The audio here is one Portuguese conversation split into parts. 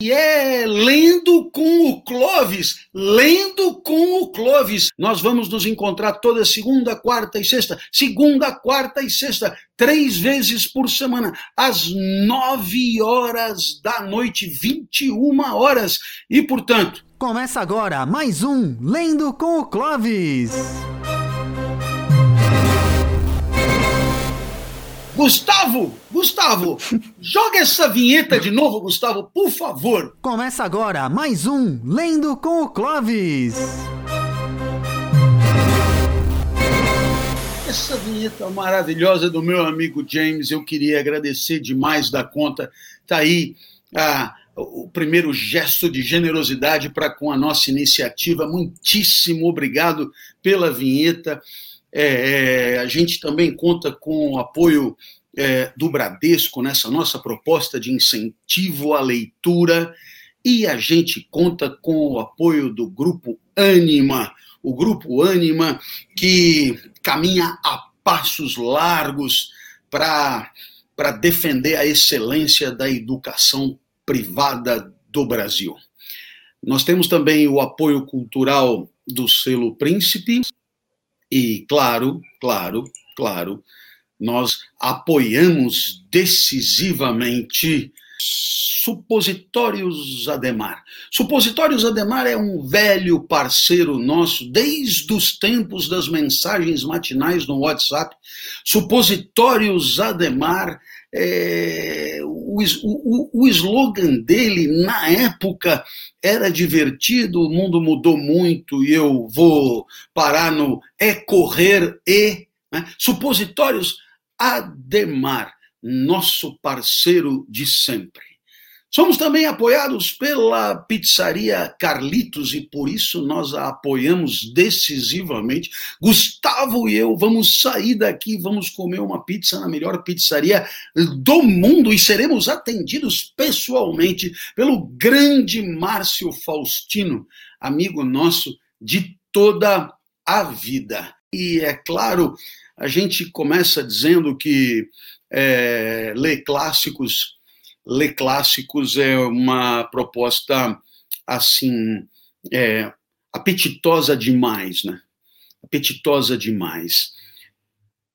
E é lendo com o Clovis, lendo com o Clovis. Nós vamos nos encontrar toda segunda, quarta e sexta, segunda, quarta e sexta, três vezes por semana, às nove horas da noite, 21 horas. E, portanto. Começa agora mais um Lendo com o Clovis. Gustavo, Gustavo, joga essa vinheta de novo, Gustavo, por favor. Começa agora mais um Lendo com o Clovis. Essa vinheta maravilhosa do meu amigo James, eu queria agradecer demais da conta. Tá aí ah, o primeiro gesto de generosidade para com a nossa iniciativa. Muitíssimo obrigado pela vinheta. É, é, a gente também conta com o apoio é, do Bradesco nessa nossa proposta de incentivo à leitura. E a gente conta com o apoio do Grupo Anima, o Grupo Anima que caminha a passos largos para defender a excelência da educação privada do Brasil. Nós temos também o apoio cultural do selo Príncipe, e, claro, claro, claro, nós apoiamos decisivamente Supositórios Ademar. Supositórios Ademar é um velho parceiro nosso desde os tempos das mensagens matinais no WhatsApp. Supositórios Ademar, é, o, o, o slogan dele na época era divertido, o mundo mudou muito e eu vou parar no é correr e. Né? Supositórios Ademar, nosso parceiro de sempre. Somos também apoiados pela pizzaria Carlitos e por isso nós a apoiamos decisivamente. Gustavo e eu vamos sair daqui, vamos comer uma pizza na melhor pizzaria do mundo e seremos atendidos pessoalmente pelo grande Márcio Faustino, amigo nosso de toda a vida. E é claro, a gente começa dizendo que é, ler clássicos ler clássicos é uma proposta assim é, apetitosa demais, né? Apetitosa demais.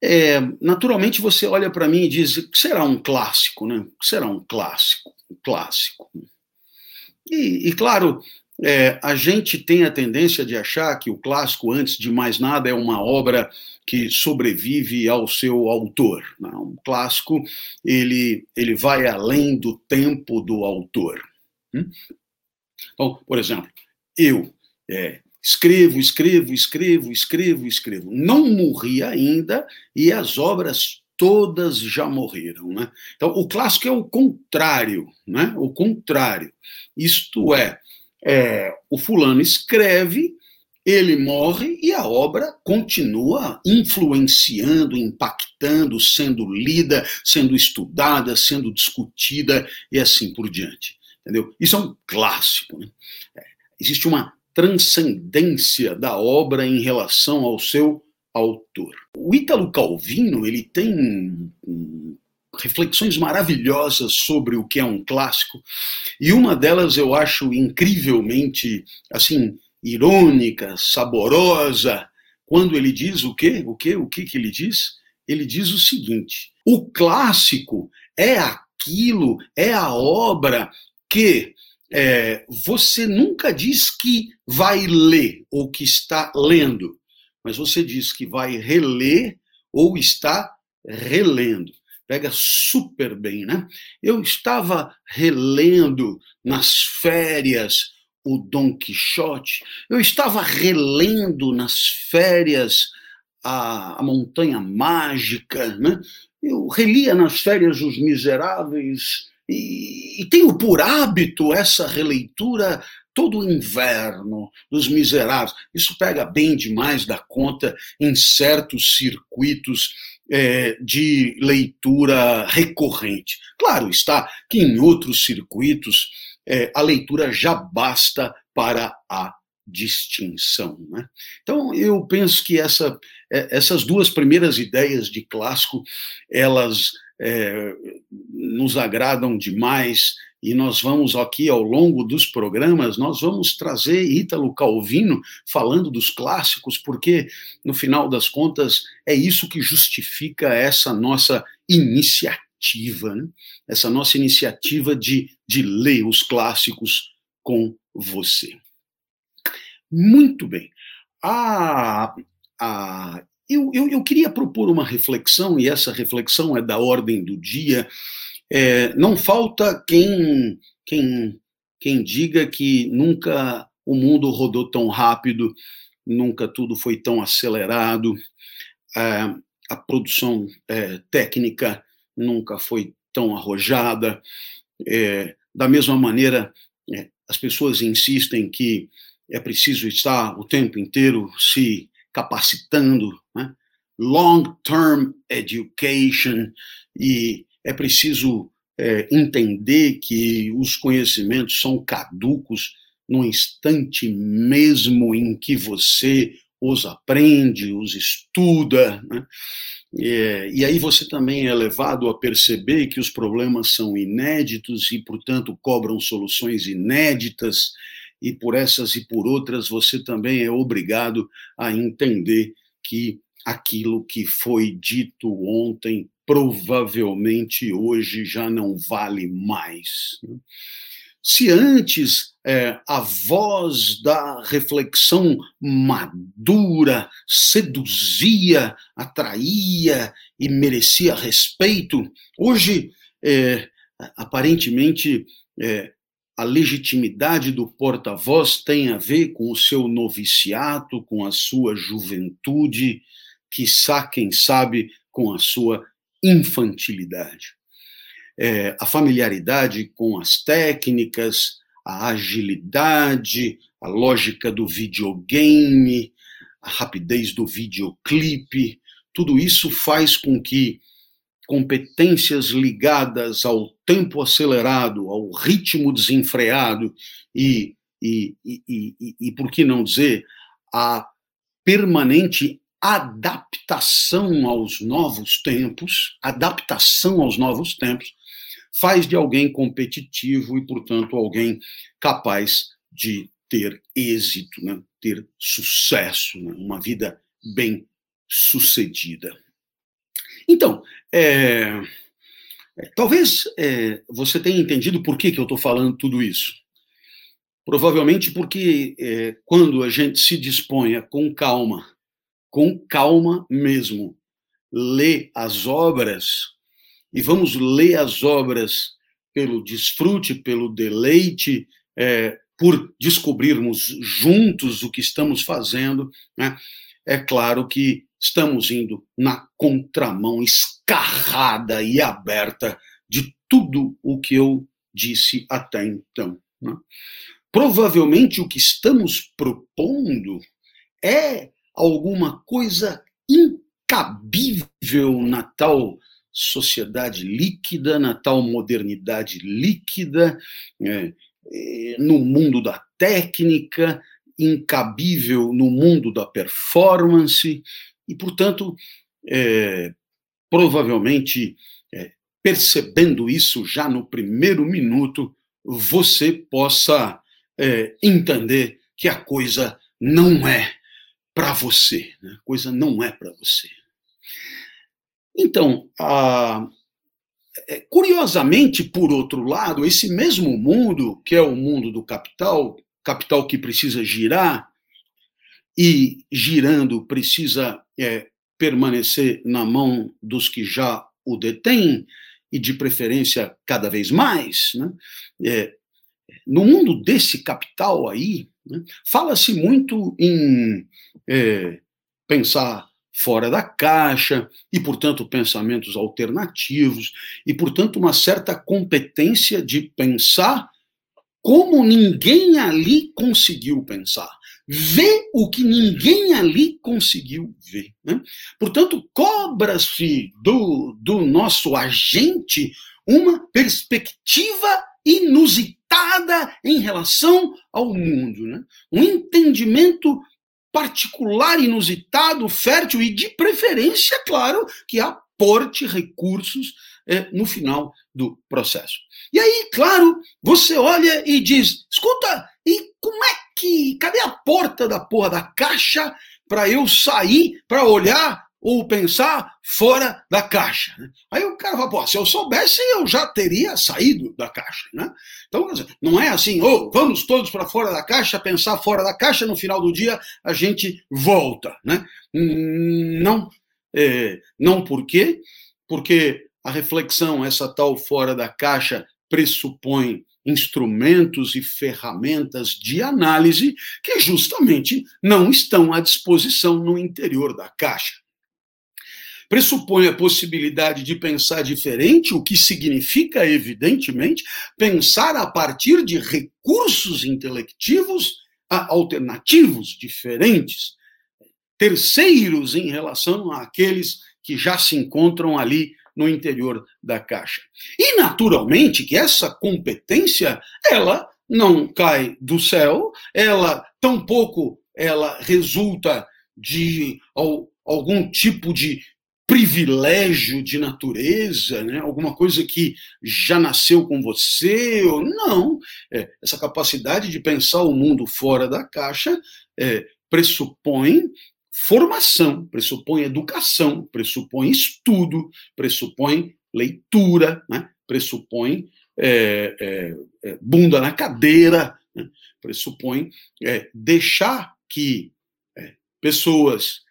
É, naturalmente você olha para mim e diz que será um clássico, né? Que será um clássico, um clássico. E, e claro, é, a gente tem a tendência de achar que o clássico, antes de mais nada, é uma obra que sobrevive ao seu autor. Né? Um clássico, ele, ele vai além do tempo do autor. Hum? Então, por exemplo, eu é, escrevo, escrevo, escrevo, escrevo, escrevo. Não morri ainda e as obras todas já morreram. Né? Então, o clássico é o contrário, né? o contrário. Isto é, é, o fulano escreve, ele morre e a obra continua influenciando, impactando, sendo lida, sendo estudada, sendo discutida e assim por diante. Entendeu? Isso é um clássico. Né? É, existe uma transcendência da obra em relação ao seu autor. O Ítalo Calvino ele tem reflexões maravilhosas sobre o que é um clássico, e uma delas eu acho incrivelmente assim irônica, saborosa, quando ele diz o quê? O quê? O que que ele diz? Ele diz o seguinte: o clássico é aquilo, é a obra que é, você nunca diz que vai ler ou que está lendo, mas você diz que vai reler ou está relendo pega super bem, né? Eu estava relendo nas férias o Dom Quixote, eu estava relendo nas férias a, a Montanha Mágica, né? Eu relia nas férias Os Miseráveis e, e tenho por hábito essa releitura todo o inverno dos miseráveis. Isso pega bem demais da conta em certos circuitos é, de leitura recorrente. Claro está que em outros circuitos é, a leitura já basta para a distinção. Né? Então eu penso que essa, é, essas duas primeiras ideias de clássico elas é, nos agradam demais e nós vamos aqui ao longo dos programas, nós vamos trazer Ítalo Calvino falando dos clássicos, porque no final das contas é isso que justifica essa nossa iniciativa, né? Essa nossa iniciativa de, de ler os clássicos com você. Muito bem. Ah, ah, eu, eu, eu, queria propor uma reflexão, e essa reflexão é da ordem do dia. É, não falta quem, quem, quem diga que nunca o mundo rodou tão rápido, nunca tudo foi tão acelerado, é, a produção é, técnica nunca foi tão arrojada. É, da mesma maneira, é, as pessoas insistem que é preciso estar o tempo inteiro se capacitando, né? long-term education, e é preciso é, entender que os conhecimentos são caducos no instante mesmo em que você os aprende, os estuda. Né? É, e aí você também é levado a perceber que os problemas são inéditos e, portanto, cobram soluções inéditas, e por essas e por outras você também é obrigado a entender que aquilo que foi dito ontem provavelmente hoje já não vale mais. Né? Se antes é, a voz da reflexão madura seduzia, atraía e merecia respeito, hoje, é, aparentemente, é, a legitimidade do porta-voz tem a ver com o seu noviciato, com a sua juventude, quiçá, quem sabe, com a sua infantilidade é, a familiaridade com as técnicas, a agilidade, a lógica do videogame, a rapidez do videoclipe, tudo isso faz com que competências ligadas ao tempo acelerado, ao ritmo desenfreado e, e, e, e, e por que não dizer, a permanente adaptação aos novos tempos, adaptação aos novos tempos, faz de alguém competitivo e, portanto, alguém capaz de ter êxito, né? ter sucesso, né? uma vida bem sucedida. Então, é, é, talvez é, você tenha entendido por que, que eu estou falando tudo isso. Provavelmente porque é, quando a gente se disponha com calma, com calma mesmo, ler as obras e vamos ler as obras pelo desfrute, pelo deleite, é, por descobrirmos juntos o que estamos fazendo, né? é claro que estamos indo na contramão escarrada e aberta de tudo o que eu disse até então. Né? Provavelmente o que estamos propondo é alguma coisa incabível na tal sociedade líquida, na tal modernidade líquida, é, é, no mundo da técnica, incabível no mundo da performance, e, portanto, é, provavelmente, é, percebendo isso já no primeiro minuto, você possa é, entender que a coisa não é para você, né? a coisa não é para você. Então, ah, curiosamente, por outro lado, esse mesmo mundo, que é o mundo do capital, capital que precisa girar, e girando precisa é, permanecer na mão dos que já o detêm, e de preferência cada vez mais, né? é, no mundo desse capital aí, né, fala-se muito em é, pensar fora da caixa e, portanto, pensamentos alternativos e, portanto, uma certa competência de pensar como ninguém ali conseguiu pensar. Ver o que ninguém ali conseguiu ver. Né? Portanto, cobra-se do, do nosso agente uma perspectiva inusitada em relação ao mundo. Né? Um entendimento particular, inusitado, fértil e, de preferência, claro, que aporte recursos é, no final do processo. E aí, claro, você olha e diz: escuta, e como é que. Cadê a porta da porra da caixa para eu sair, para olhar ou pensar fora da caixa. Né? Aí o cara fala, pô, se eu soubesse, eu já teria saído da caixa. Né? Então, não é assim, oh, vamos todos para fora da caixa, pensar fora da caixa, no final do dia a gente volta. Né? Não, é, não por quê? Porque a reflexão, essa tal fora da caixa, pressupõe instrumentos e ferramentas de análise que justamente não estão à disposição no interior da caixa pressupõe a possibilidade de pensar diferente, o que significa, evidentemente, pensar a partir de recursos intelectivos alternativos, diferentes, terceiros em relação àqueles que já se encontram ali no interior da caixa. E naturalmente que essa competência, ela não cai do céu, ela tampouco ela resulta de algum tipo de privilégio de natureza, né? alguma coisa que já nasceu com você, ou não. É, essa capacidade de pensar o mundo fora da caixa é, pressupõe formação, pressupõe educação, pressupõe estudo, pressupõe leitura, né? pressupõe é, é, é bunda na cadeira, né? pressupõe é, deixar que pessoas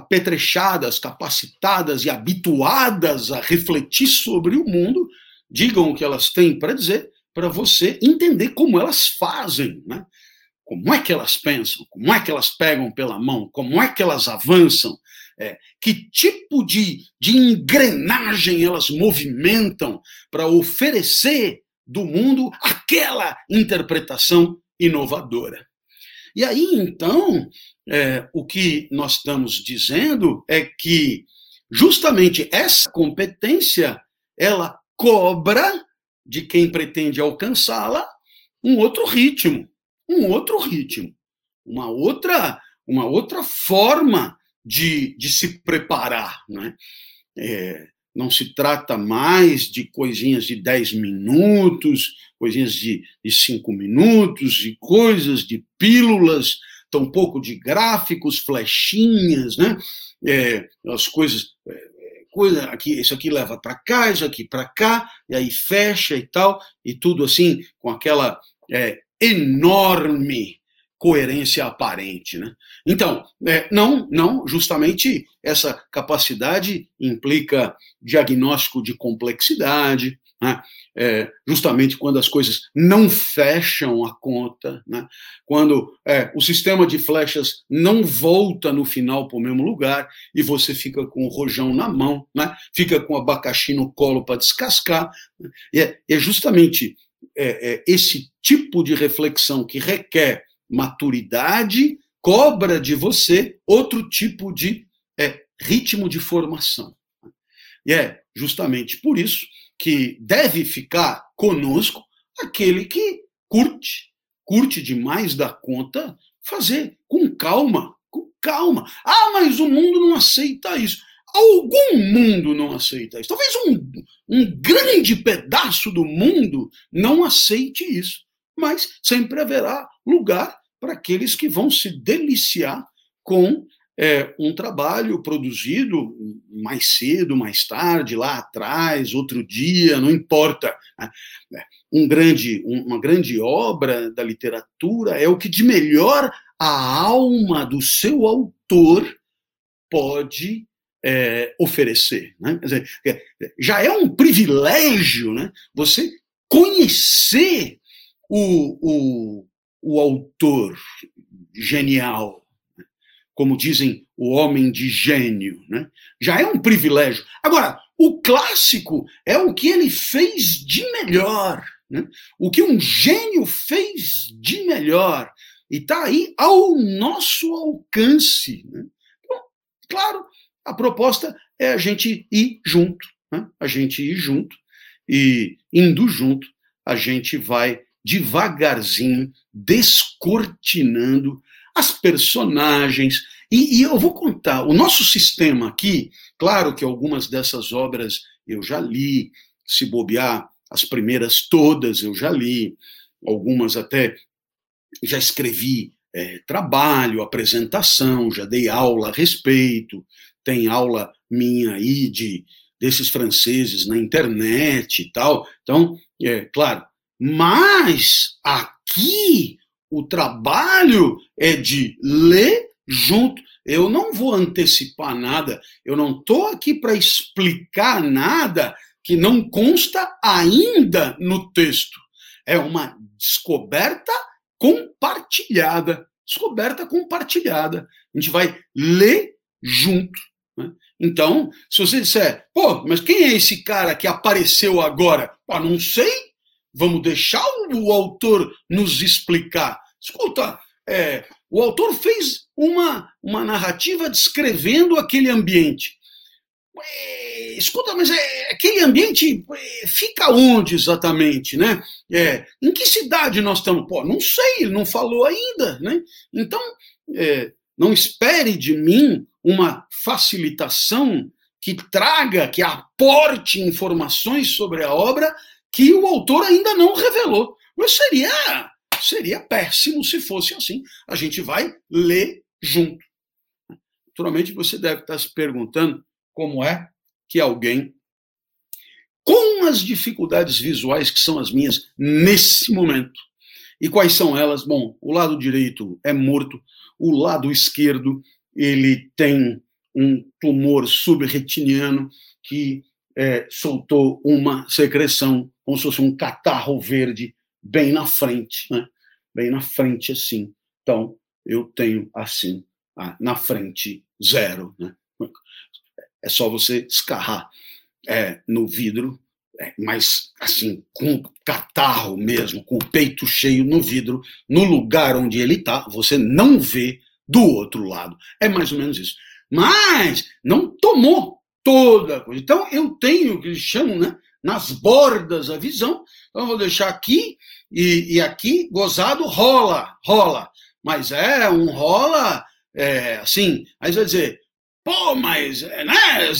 apetrechadas, capacitadas e habituadas a refletir sobre o mundo, digam o que elas têm para dizer, para você entender como elas fazem, né? Como é que elas pensam? Como é que elas pegam pela mão? Como é que elas avançam? É, que tipo de, de engrenagem elas movimentam para oferecer do mundo aquela interpretação inovadora? E aí, então, é, o que nós estamos dizendo é que justamente essa competência ela cobra de quem pretende alcançá-la um outro ritmo, um outro ritmo, uma outra, uma outra forma de, de se preparar. Né? É, não se trata mais de coisinhas de 10 minutos, coisinhas de, de 5 minutos, de coisas, de pílulas, tampouco de gráficos, flechinhas, né? É, as coisas, é, coisa aqui, isso aqui leva para cá, isso aqui para cá, e aí fecha e tal, e tudo assim com aquela é, enorme coerência aparente, né? Então, é, não, não, justamente essa capacidade implica diagnóstico de complexidade, né? É, justamente quando as coisas não fecham a conta, né? quando é, o sistema de flechas não volta no final para o mesmo lugar e você fica com o rojão na mão, né? fica com o abacaxi no colo para descascar. Né? E é, é justamente é, é, esse tipo de reflexão que requer maturidade, cobra de você outro tipo de é, ritmo de formação. E é justamente por isso que deve ficar conosco aquele que curte, curte demais da conta, fazer com calma, com calma. Ah, mas o mundo não aceita isso. Algum mundo não aceita isso. Talvez um, um grande pedaço do mundo não aceite isso. Mas sempre haverá lugar para aqueles que vão se deliciar com é, um trabalho produzido mais cedo, mais tarde, lá atrás, outro dia, não importa. Né? É, um grande, uma grande obra da literatura é o que de melhor a alma do seu autor pode é, oferecer. Né? Dizer, é, já é um privilégio né? você conhecer o, o, o autor genial como dizem, o homem de gênio. Né? Já é um privilégio. Agora, o clássico é o que ele fez de melhor. Né? O que um gênio fez de melhor. E está aí ao nosso alcance. Né? Então, claro, a proposta é a gente ir junto. Né? A gente ir junto. E indo junto, a gente vai devagarzinho descortinando as personagens. E, e, eu vou contar, o nosso sistema aqui, claro que algumas dessas obras eu já li, se bobear, as primeiras todas eu já li, algumas até já escrevi é, trabalho, apresentação, já dei aula a respeito, tem aula minha aí de desses franceses na internet e tal. Então, é claro, mas aqui o trabalho é de ler junto. Eu não vou antecipar nada, eu não estou aqui para explicar nada que não consta ainda no texto. É uma descoberta compartilhada. Descoberta compartilhada. A gente vai ler junto. Né? Então, se você disser, pô, mas quem é esse cara que apareceu agora? Pô, não sei. Vamos deixar o autor nos explicar. Escuta, é, o autor fez uma, uma narrativa descrevendo aquele ambiente. É, escuta, mas é, aquele ambiente é, fica onde exatamente, né? É, em que cidade nós estamos? Pô, não sei, ele não falou ainda, né? Então, é, não espere de mim uma facilitação que traga, que aporte informações sobre a obra que o autor ainda não revelou. Mas seria, seria péssimo se fosse assim. A gente vai ler junto. Naturalmente, você deve estar se perguntando como é que alguém, com as dificuldades visuais que são as minhas nesse momento, e quais são elas? Bom, o lado direito é morto, o lado esquerdo ele tem um tumor subretiniano que é, soltou uma secreção, como se fosse um catarro verde, bem na frente, né? bem na frente assim. Então, eu tenho assim, na frente, zero. Né? É só você escarrar é, no vidro, é, mas assim, com catarro mesmo, com o peito cheio no vidro, no lugar onde ele está, você não vê do outro lado. É mais ou menos isso. Mas não tomou toda a coisa. Então eu tenho o que eles chamam, né? Nas bordas a visão. Então eu vou deixar aqui e, e aqui, gozado, rola, rola. Mas é um rola, é, assim, aí você vai dizer, Pô, mas, né?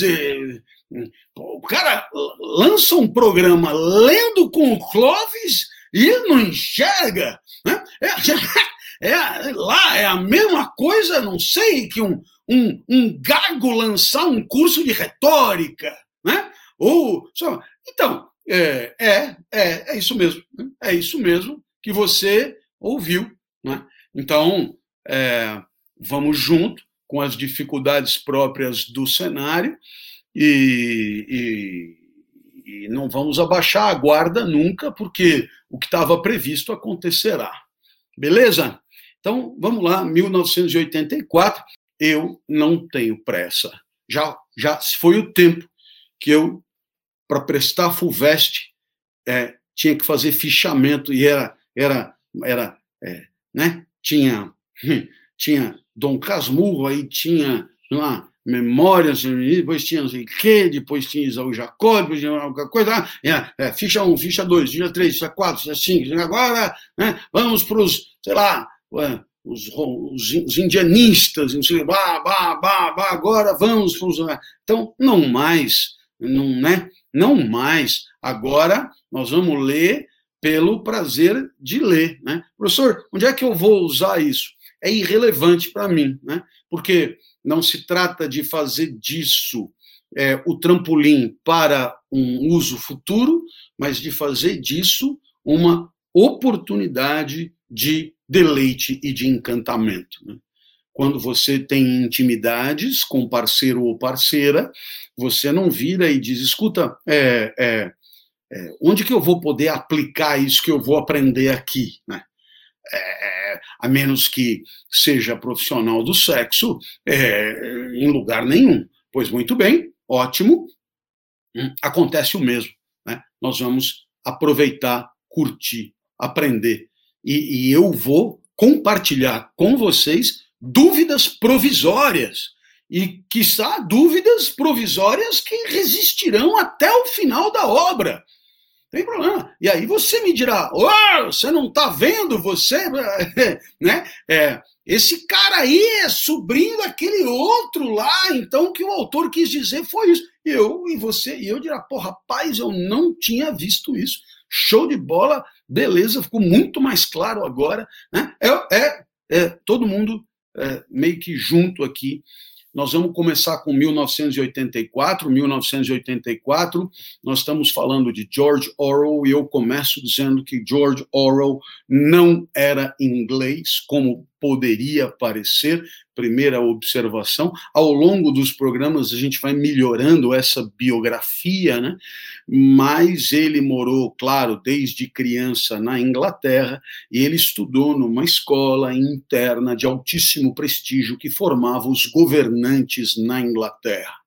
O cara lança um programa lendo com o Clóvis e ele não enxerga. Né? É, é, lá é a mesma coisa, não sei, que um, um, um gago lançar um curso de retórica. Né? Ou, então, é, é, é, é isso mesmo. Né? É isso mesmo que você ouviu. Né? Então, é, vamos junto com as dificuldades próprias do cenário e, e, e não vamos abaixar a guarda nunca, porque o que estava previsto acontecerá. Beleza? Então, vamos lá, 1984, eu não tenho pressa. Já, já foi o tempo que eu, para prestar FUVEST, é, tinha que fazer fichamento e era, era, era é, né? tinha, tinha Dom Casmurro, aí tinha lá, memórias, depois tinha não sei o quê, depois tinha Isaú Jacó, depois tinha alguma coisa, é, é, ficha 1, um, ficha 2, ficha 3, ficha 4, ficha 5, agora né, vamos para os, sei lá, os, os, os indianistas, não sei, bah, bah, bah, bah, agora vamos para os... Então, não mais, não, né, não mais, agora nós vamos ler pelo prazer de ler. Né? Professor, onde é que eu vou usar isso? é irrelevante para mim, né? porque não se trata de fazer disso é, o trampolim para um uso futuro, mas de fazer disso uma oportunidade de deleite e de encantamento. Né? Quando você tem intimidades com parceiro ou parceira, você não vira e diz: escuta, é, é, é, onde que eu vou poder aplicar isso que eu vou aprender aqui? Né? é, a menos que seja profissional do sexo, é, em lugar nenhum. Pois muito bem, ótimo, hum, acontece o mesmo. Né? Nós vamos aproveitar, curtir, aprender. E, e eu vou compartilhar com vocês dúvidas provisórias. E, quiçá, dúvidas provisórias que resistirão até o final da obra tem problema. E aí você me dirá, oh, você não está vendo você, né? É, esse cara aí é sobrinho daquele outro lá, então o que o autor quis dizer foi isso. Eu e você, e eu dirá, pô, rapaz, eu não tinha visto isso. Show de bola, beleza, ficou muito mais claro agora. Né? É, é, é todo mundo é, meio que junto aqui nós vamos começar com 1984. 1984, nós estamos falando de George Orwell e eu começo dizendo que George Orwell não era inglês, como poderia parecer, primeira observação. Ao longo dos programas a gente vai melhorando essa biografia, né? Mas ele morou, claro, desde criança na Inglaterra e ele estudou numa escola interna de altíssimo prestígio que formava os governantes na Inglaterra.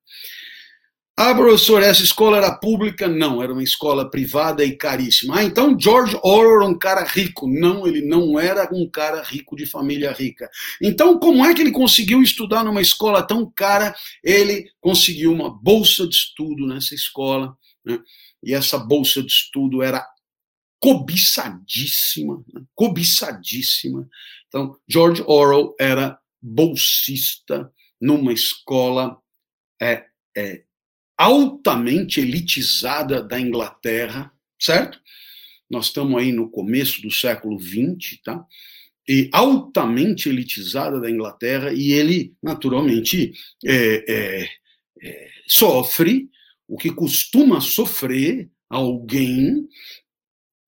Ah, professor, essa escola era pública? Não, era uma escola privada e caríssima. Ah, então George Orwell era um cara rico. Não, ele não era um cara rico de família rica. Então, como é que ele conseguiu estudar numa escola tão cara? Ele conseguiu uma bolsa de estudo nessa escola, né? e essa bolsa de estudo era cobiçadíssima, né? cobiçadíssima. Então, George Orwell era bolsista numa escola é, é, altamente elitizada da Inglaterra, certo? Nós estamos aí no começo do século XX, tá? E altamente elitizada da Inglaterra, e ele, naturalmente, é, é, é, sofre o que costuma sofrer alguém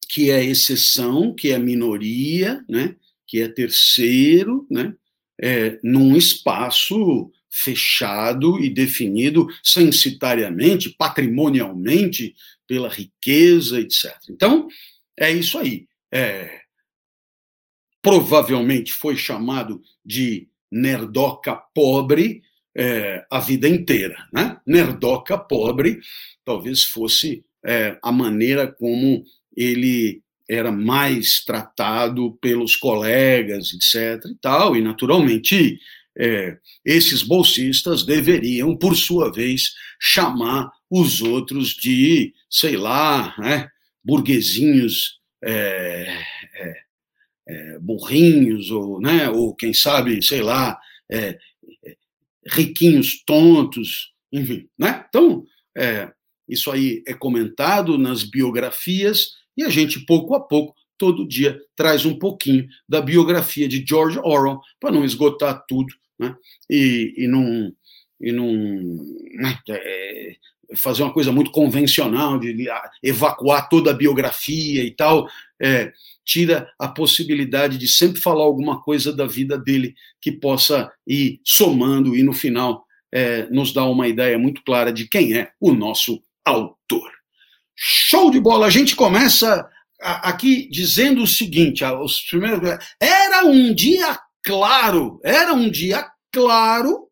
que é exceção, que é minoria, né? que é terceiro, né? É, num espaço fechado e definido censitariamente, patrimonialmente, pela riqueza, etc. Então, é isso aí. É, provavelmente foi chamado de nerdoca pobre é, a vida inteira. Né? Nerdoca pobre talvez fosse é, a maneira como ele era mais tratado pelos colegas, etc. e tal, e naturalmente é, esses bolsistas deveriam, por sua vez, chamar os outros de, sei lá, né, burguesinhos é, é, é burrinhos, ou, né, ou quem sabe, sei lá, é, é, riquinhos tontos, enfim. Né? Então, isso aí é comentado nas biografias e a gente, pouco a pouco, todo dia traz um pouquinho da biografia de George Orwell, para não esgotar tudo né? e, e não, e não né? é, fazer uma coisa muito convencional de evacuar toda a biografia e tal, é, tira a possibilidade de sempre falar alguma coisa da vida dele que possa ir somando e no final é, nos dar uma ideia muito clara de quem é o nosso autor. Show de bola! A gente começa aqui dizendo o seguinte: os primeiros, era um dia claro, era um dia claro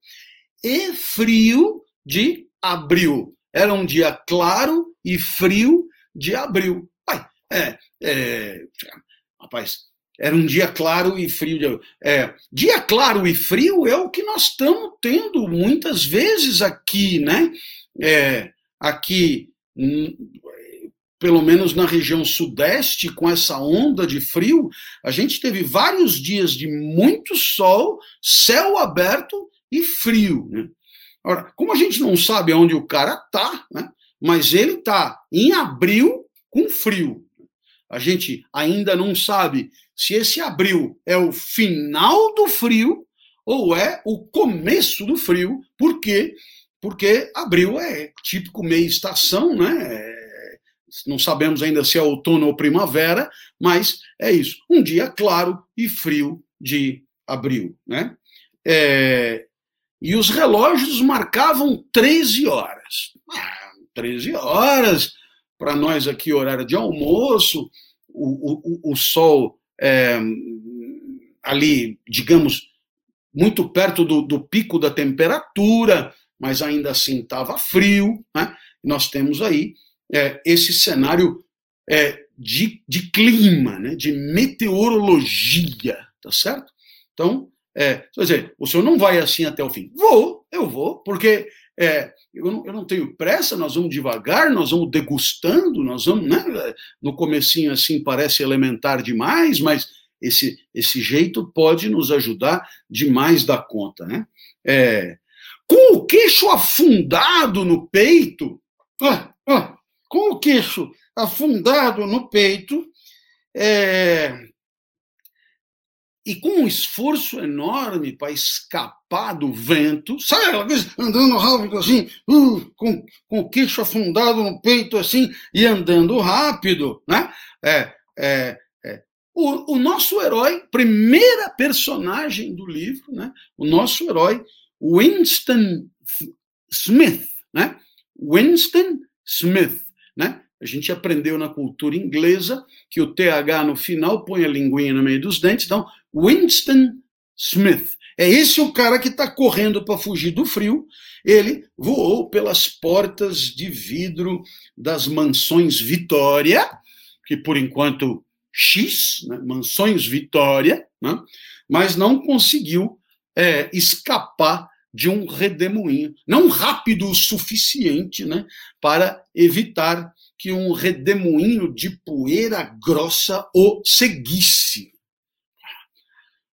e frio de abril. Era um dia claro e frio de abril. Ai, é, é, rapaz, era um dia claro e frio de abril. É, dia claro e frio é o que nós estamos tendo muitas vezes aqui, né? É, aqui hum, pelo menos na região sudeste, com essa onda de frio, a gente teve vários dias de muito sol, céu aberto e frio. Né? Ora, como a gente não sabe onde o cara está, né? mas ele está em abril com frio. A gente ainda não sabe se esse abril é o final do frio ou é o começo do frio, por quê? Porque abril é típico meia estação, né? Não sabemos ainda se é outono ou primavera, mas é isso. Um dia claro e frio de abril. Né? É, e os relógios marcavam 13 horas. Ah, 13 horas, para nós aqui, horário de almoço, o, o, o sol é, ali, digamos, muito perto do, do pico da temperatura, mas ainda assim estava frio. Né? Nós temos aí é, esse cenário é, de, de clima, né, de meteorologia, tá certo? Então, é, quer dizer, o senhor não vai assim até o fim. Vou, eu vou, porque é, eu, não, eu não tenho pressa, nós vamos devagar, nós vamos degustando, nós vamos, né, no comecinho assim parece elementar demais, mas esse, esse jeito pode nos ajudar demais da conta, né? É, com o queixo afundado no peito, ah, ah, com o queixo afundado no peito, é, e com um esforço enorme para escapar do vento, sai ela andando rápido assim, uh, com, com o queixo afundado no peito assim, e andando rápido, né? É, é, é. O, o nosso herói, primeira personagem do livro, né? O nosso herói, Winston Smith, né? Winston Smith, né? A gente aprendeu na cultura inglesa que o TH no final põe a linguinha no meio dos dentes, então Winston Smith. É esse o cara que está correndo para fugir do frio. Ele voou pelas portas de vidro das mansões Vitória, que por enquanto X, né, mansões Vitória, né, mas não conseguiu é, escapar de um redemoinho, não rápido o suficiente né, para evitar que um redemoinho de poeira grossa o seguisse.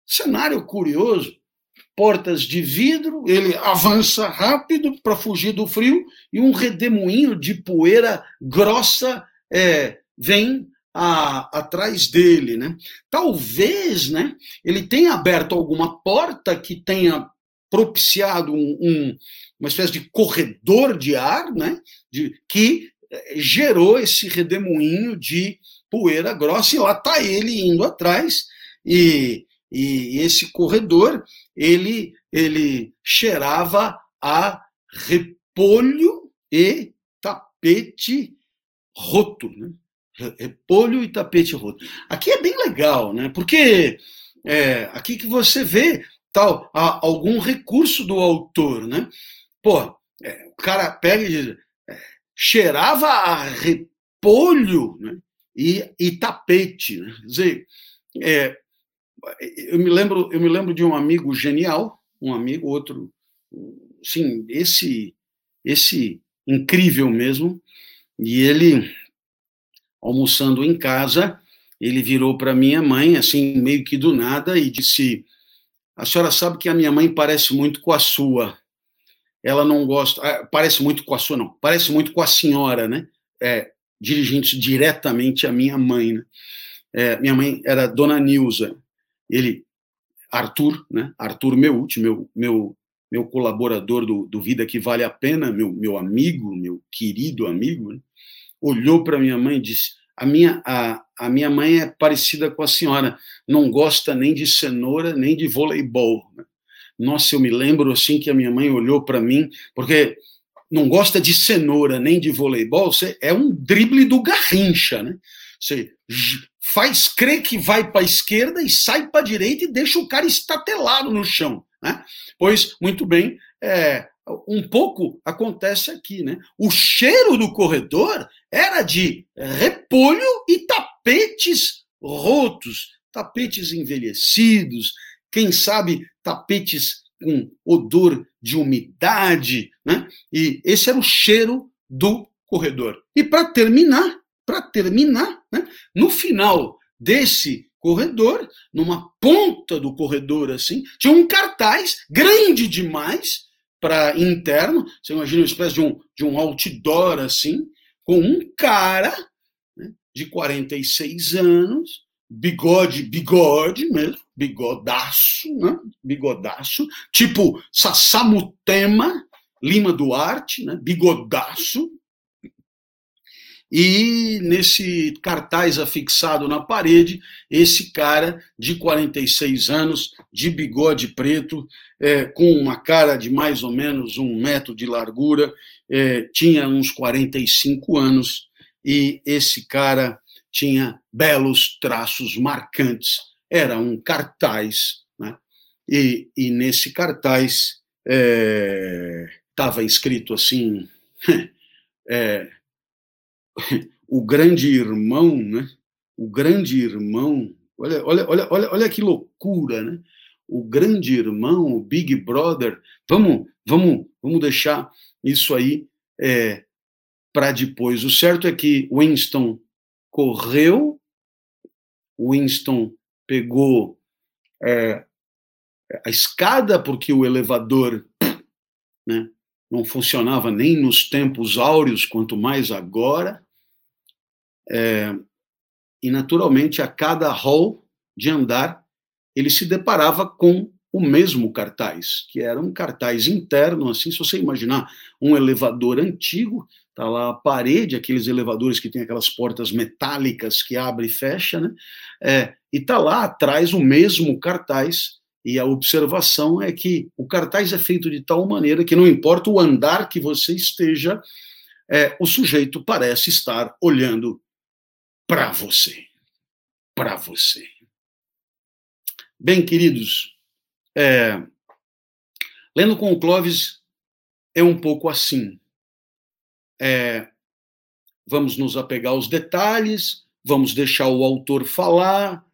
Cenário curioso, portas de vidro, ele avança rápido para fugir do frio e um redemoinho de poeira grossa é, vem a, atrás dele, né? Talvez, né? Ele tenha aberto alguma porta que tenha propiciado um, um, uma espécie de corredor de ar, né? De, que eh, gerou esse redemoinho de poeira grossa e lá está ele indo atrás e, e esse corredor ele ele cheirava a repolho e tapete roto, né? repolho e tapete roto. Aqui é bem legal, né? Porque é, aqui que você vê tal algum recurso do autor, né? Pô, é, o cara pega e diz, é, cheirava a repolho né? e, e tapete, né? Quer dizer, é, eu me lembro, eu me lembro de um amigo genial, um amigo, outro, sim, esse, esse incrível mesmo, e ele almoçando em casa, ele virou para minha mãe, assim, meio que do nada, e disse: A senhora sabe que a minha mãe parece muito com a sua. Ela não gosta. Ah, parece muito com a sua, não. Parece muito com a senhora, né? É, dirigindo-se diretamente à minha mãe. Né? É, minha mãe era Dona Nilza. Ele, Arthur, né? Arthur Meut, meu, meu, meu colaborador do, do Vida que Vale a Pena, meu, meu amigo, meu querido amigo, né? olhou para minha mãe e disse: a minha, a, a minha mãe é parecida com a senhora, não gosta nem de cenoura, nem de voleibol. Nossa, eu me lembro assim que a minha mãe olhou para mim, porque não gosta de cenoura nem de voleibol, você é um drible do Garrincha, né? Você faz crer que vai para a esquerda e sai para a direita e deixa o cara estatelado no chão, né? Pois, muito bem, é, um pouco acontece aqui, né? O cheiro do corredor era de repolho e tapetes rotos, tapetes envelhecidos, quem sabe tapetes com odor de umidade, né? E esse era o cheiro do corredor. E para terminar, para terminar, né? no final desse corredor, numa ponta do corredor assim, tinha um cartaz grande demais para interno. Você imagina uma espécie de um, de um outdoor assim, com um cara né, de 46 anos, bigode, bigode mesmo, bigodaço, né, bigodaço, tipo Sassamutema, Lima Duarte, né, bigodaço, e nesse cartaz afixado na parede, esse cara de 46 anos, de bigode preto, é, com uma cara de mais ou menos um metro de largura, é, tinha uns 45 anos, e esse cara tinha belos traços marcantes. Era um cartaz, né? e, e nesse cartaz estava é, escrito assim. É, o grande irmão, né? O grande irmão, olha, olha, olha, olha, olha que loucura, né? O grande irmão, o Big Brother. Vamos, vamos, vamos deixar isso aí é, para depois. O certo é que Winston correu, Winston pegou é, a escada porque o elevador né? não funcionava nem nos tempos áureos, quanto mais agora. É, e, naturalmente, a cada hall de andar, ele se deparava com o mesmo cartaz, que era um cartaz interno, assim, se você imaginar um elevador antigo, tá lá a parede, aqueles elevadores que tem aquelas portas metálicas que abre e fecha, né? É, e tá lá atrás o mesmo cartaz, e a observação é que o cartaz é feito de tal maneira que não importa o andar que você esteja, é, o sujeito parece estar olhando para você. Para você. Bem, queridos, é, lendo com o Clóvis é um pouco assim. É, vamos nos apegar aos detalhes, vamos deixar o autor falar,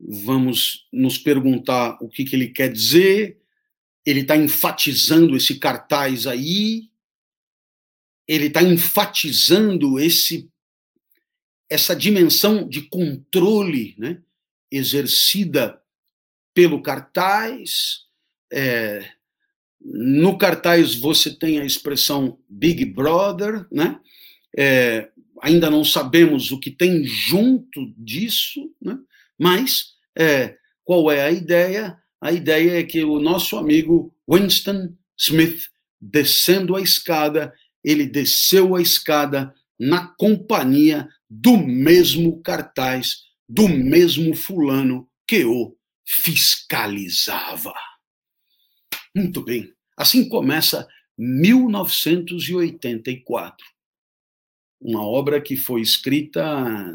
vamos nos perguntar o que, que ele quer dizer. Ele está enfatizando esse cartaz aí, ele está enfatizando esse essa dimensão de controle né, exercida pelo cartaz. É, no cartaz você tem a expressão Big Brother, né? É, ainda não sabemos o que tem junto disso, né? mas é, qual é a ideia? A ideia é que o nosso amigo Winston Smith, descendo a escada, ele desceu a escada na companhia do mesmo cartaz, do mesmo fulano que o fiscalizava. Muito bem. Assim começa 1984. Uma obra que foi escrita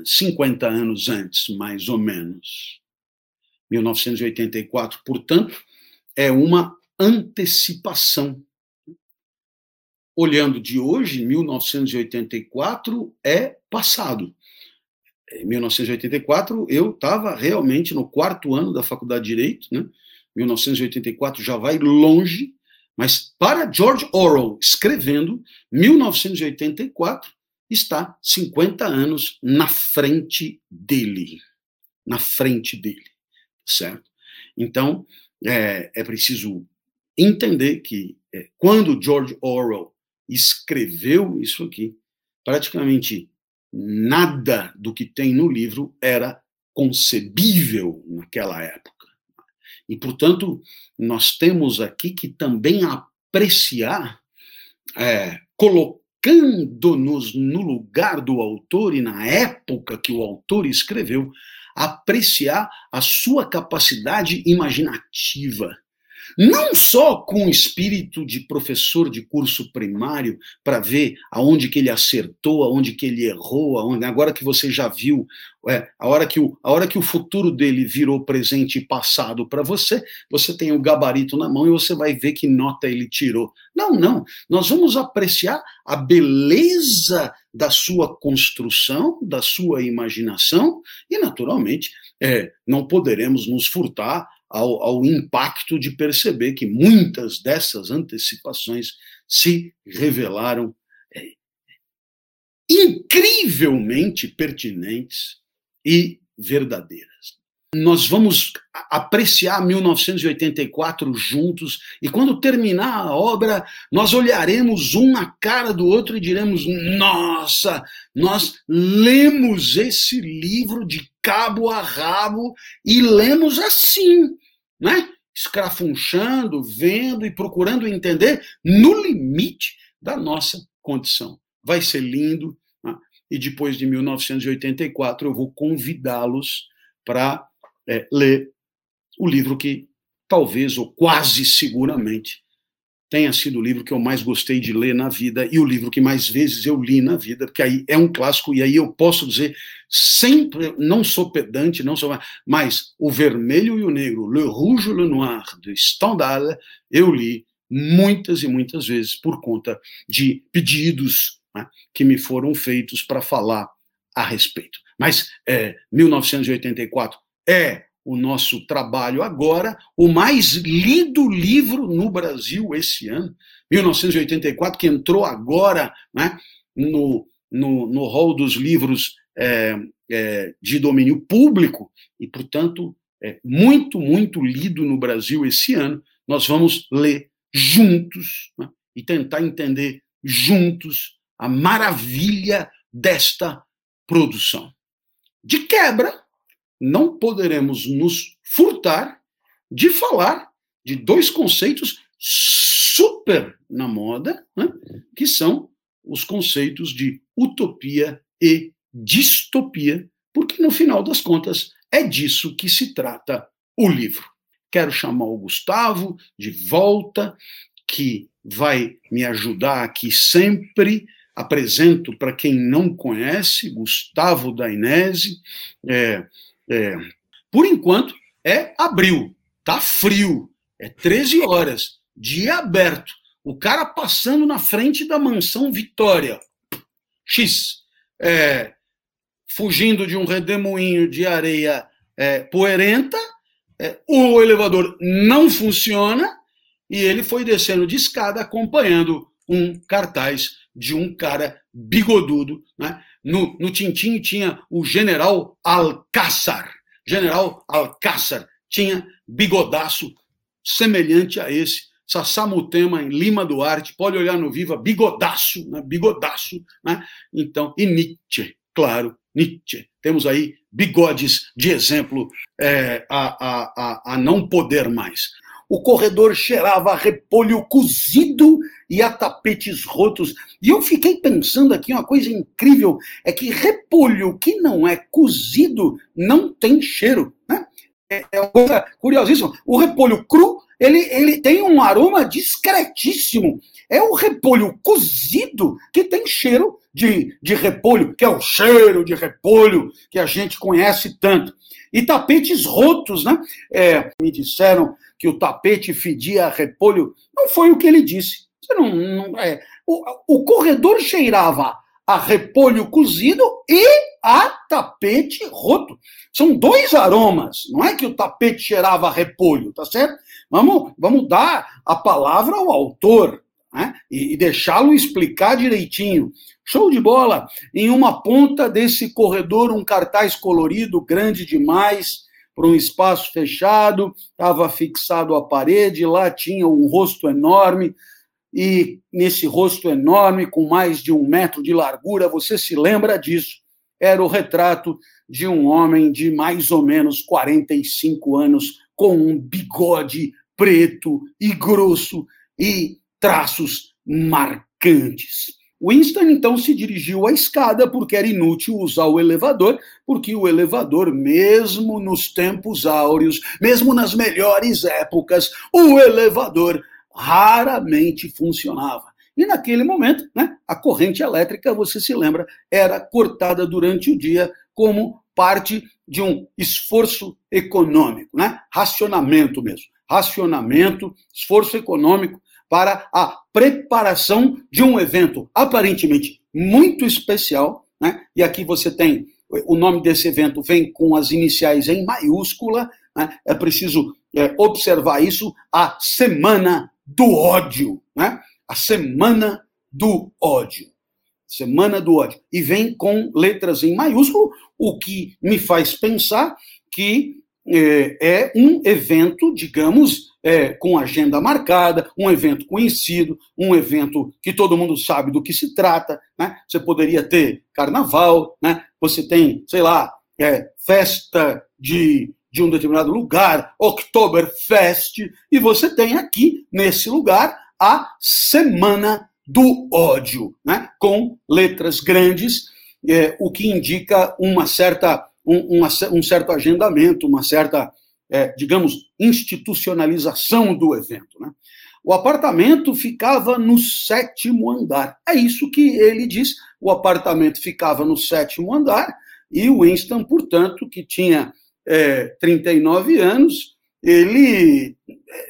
50 anos antes, mais ou menos. 1984, portanto, é uma antecipação. Olhando de hoje, 1984 é passado em 1984, eu estava realmente no quarto ano da faculdade de Direito, né? 1984 já vai longe, mas para George Orwell escrevendo, 1984 está 50 anos na frente dele. Na frente dele, certo? Então, é, é preciso entender que é, quando George Orwell escreveu isso aqui, praticamente nada do que tem no livro era concebível naquela época. E, portanto, nós temos aqui que também apreciar, é, colocando-nos no lugar do autor e na época que o autor escreveu, apreciar a sua capacidade imaginativa não só com o espírito de professor de curso primário para ver aonde que ele acertou, aonde que ele errou, aonde, agora que você já viu, é, a, hora que o, a hora que o futuro dele virou presente e passado para você, você tem o gabarito na mão e você vai ver que nota ele tirou. Não, não. Nós vamos apreciar a beleza da sua construção, da sua imaginação e, naturalmente, é, não poderemos nos furtar ao, ao impacto de perceber que muitas dessas antecipações se revelaram é, incrivelmente pertinentes e verdadeiras nós vamos apreciar 1984 juntos e quando terminar a obra, nós olharemos um na cara do outro e diremos: "Nossa, nós lemos esse livro de cabo a rabo e lemos assim, né? Escrafunchando, vendo e procurando entender no limite da nossa condição. Vai ser lindo. Né? E depois de 1984, eu vou convidá-los para é, ler o livro que talvez ou quase seguramente tenha sido o livro que eu mais gostei de ler na vida e o livro que mais vezes eu li na vida, porque aí é um clássico e aí eu posso dizer sempre, não sou pedante, não sou, mas o Vermelho e o Negro, Le Rouge e le Noir de Stendhal, eu li muitas e muitas vezes por conta de pedidos né, que me foram feitos para falar a respeito. Mas é, 1984 é o nosso trabalho agora, o mais lido livro no Brasil esse ano, 1984, que entrou agora né, no, no, no hall dos livros é, é, de domínio público, e, portanto, é muito, muito lido no Brasil esse ano. Nós vamos ler juntos, né, e tentar entender juntos a maravilha desta produção. De quebra, não poderemos nos furtar de falar de dois conceitos super na moda, né, que são os conceitos de utopia e distopia, porque no final das contas é disso que se trata o livro. Quero chamar o Gustavo de volta, que vai me ajudar aqui sempre. Apresento para quem não conhece, Gustavo Dainese. É, é, por enquanto, é abril, tá frio, é 13 horas, dia aberto. O cara passando na frente da mansão Vitória. X. É, fugindo de um redemoinho de areia é, poerenta, é, o elevador não funciona e ele foi descendo de escada acompanhando um cartaz de um cara bigodudo. Né? No, no Tintim tinha o general Alcázar. General Alcázar tinha bigodaço semelhante a esse. Sassamutema em Lima Duarte, pode olhar no Viva, bigodaço, né? bigodaço. Né? Então, e Nietzsche, claro, Nietzsche. Temos aí bigodes de exemplo é, a, a, a, a não poder mais. O corredor cheirava a repolho cozido e a tapetes rotos. E eu fiquei pensando aqui uma coisa incrível: é que repolho que não é cozido não tem cheiro. Né? É, é uma coisa curiosíssima. O repolho cru ele, ele tem um aroma discretíssimo. É o repolho cozido que tem cheiro de, de repolho, que é o cheiro de repolho que a gente conhece tanto. E tapetes rotos, né? É, me disseram que o tapete fedia repolho. Não foi o que ele disse. Não, não é. o, o corredor cheirava a repolho cozido e a tapete roto. São dois aromas. Não é que o tapete cheirava a repolho, tá certo? Vamos, vamos dar a palavra ao autor né? e, e deixá-lo explicar direitinho. Show de bola! Em uma ponta desse corredor, um cartaz colorido, grande demais, para um espaço fechado, estava fixado à parede, lá tinha um rosto enorme, e nesse rosto enorme, com mais de um metro de largura, você se lembra disso? Era o retrato de um homem de mais ou menos 45 anos, com um bigode preto e grosso e traços marcantes. Winston então se dirigiu à escada porque era inútil usar o elevador, porque o elevador, mesmo nos tempos áureos, mesmo nas melhores épocas, o elevador raramente funcionava. E naquele momento, né, a corrente elétrica, você se lembra, era cortada durante o dia como parte de um esforço econômico, né? racionamento mesmo. Racionamento, esforço econômico para a preparação de um evento aparentemente muito especial. Né? E aqui você tem o nome desse evento vem com as iniciais em maiúscula. Né? É preciso é, observar isso. A Semana do Ódio. Né? A Semana do Ódio. Semana do Ódio. E vem com letras em maiúsculo, o que me faz pensar que é um evento, digamos, é, com agenda marcada, um evento conhecido, um evento que todo mundo sabe do que se trata. Né? Você poderia ter carnaval, né? você tem, sei lá, é, festa de, de um determinado lugar, Oktoberfest, e você tem aqui, nesse lugar, a Semana do Ódio, né? com letras grandes, é, o que indica uma certa um, um certo agendamento, uma certa, é, digamos, institucionalização do evento. Né? O apartamento ficava no sétimo andar. É isso que ele diz. O apartamento ficava no sétimo andar e o Winston, portanto, que tinha é, 39 anos, ele,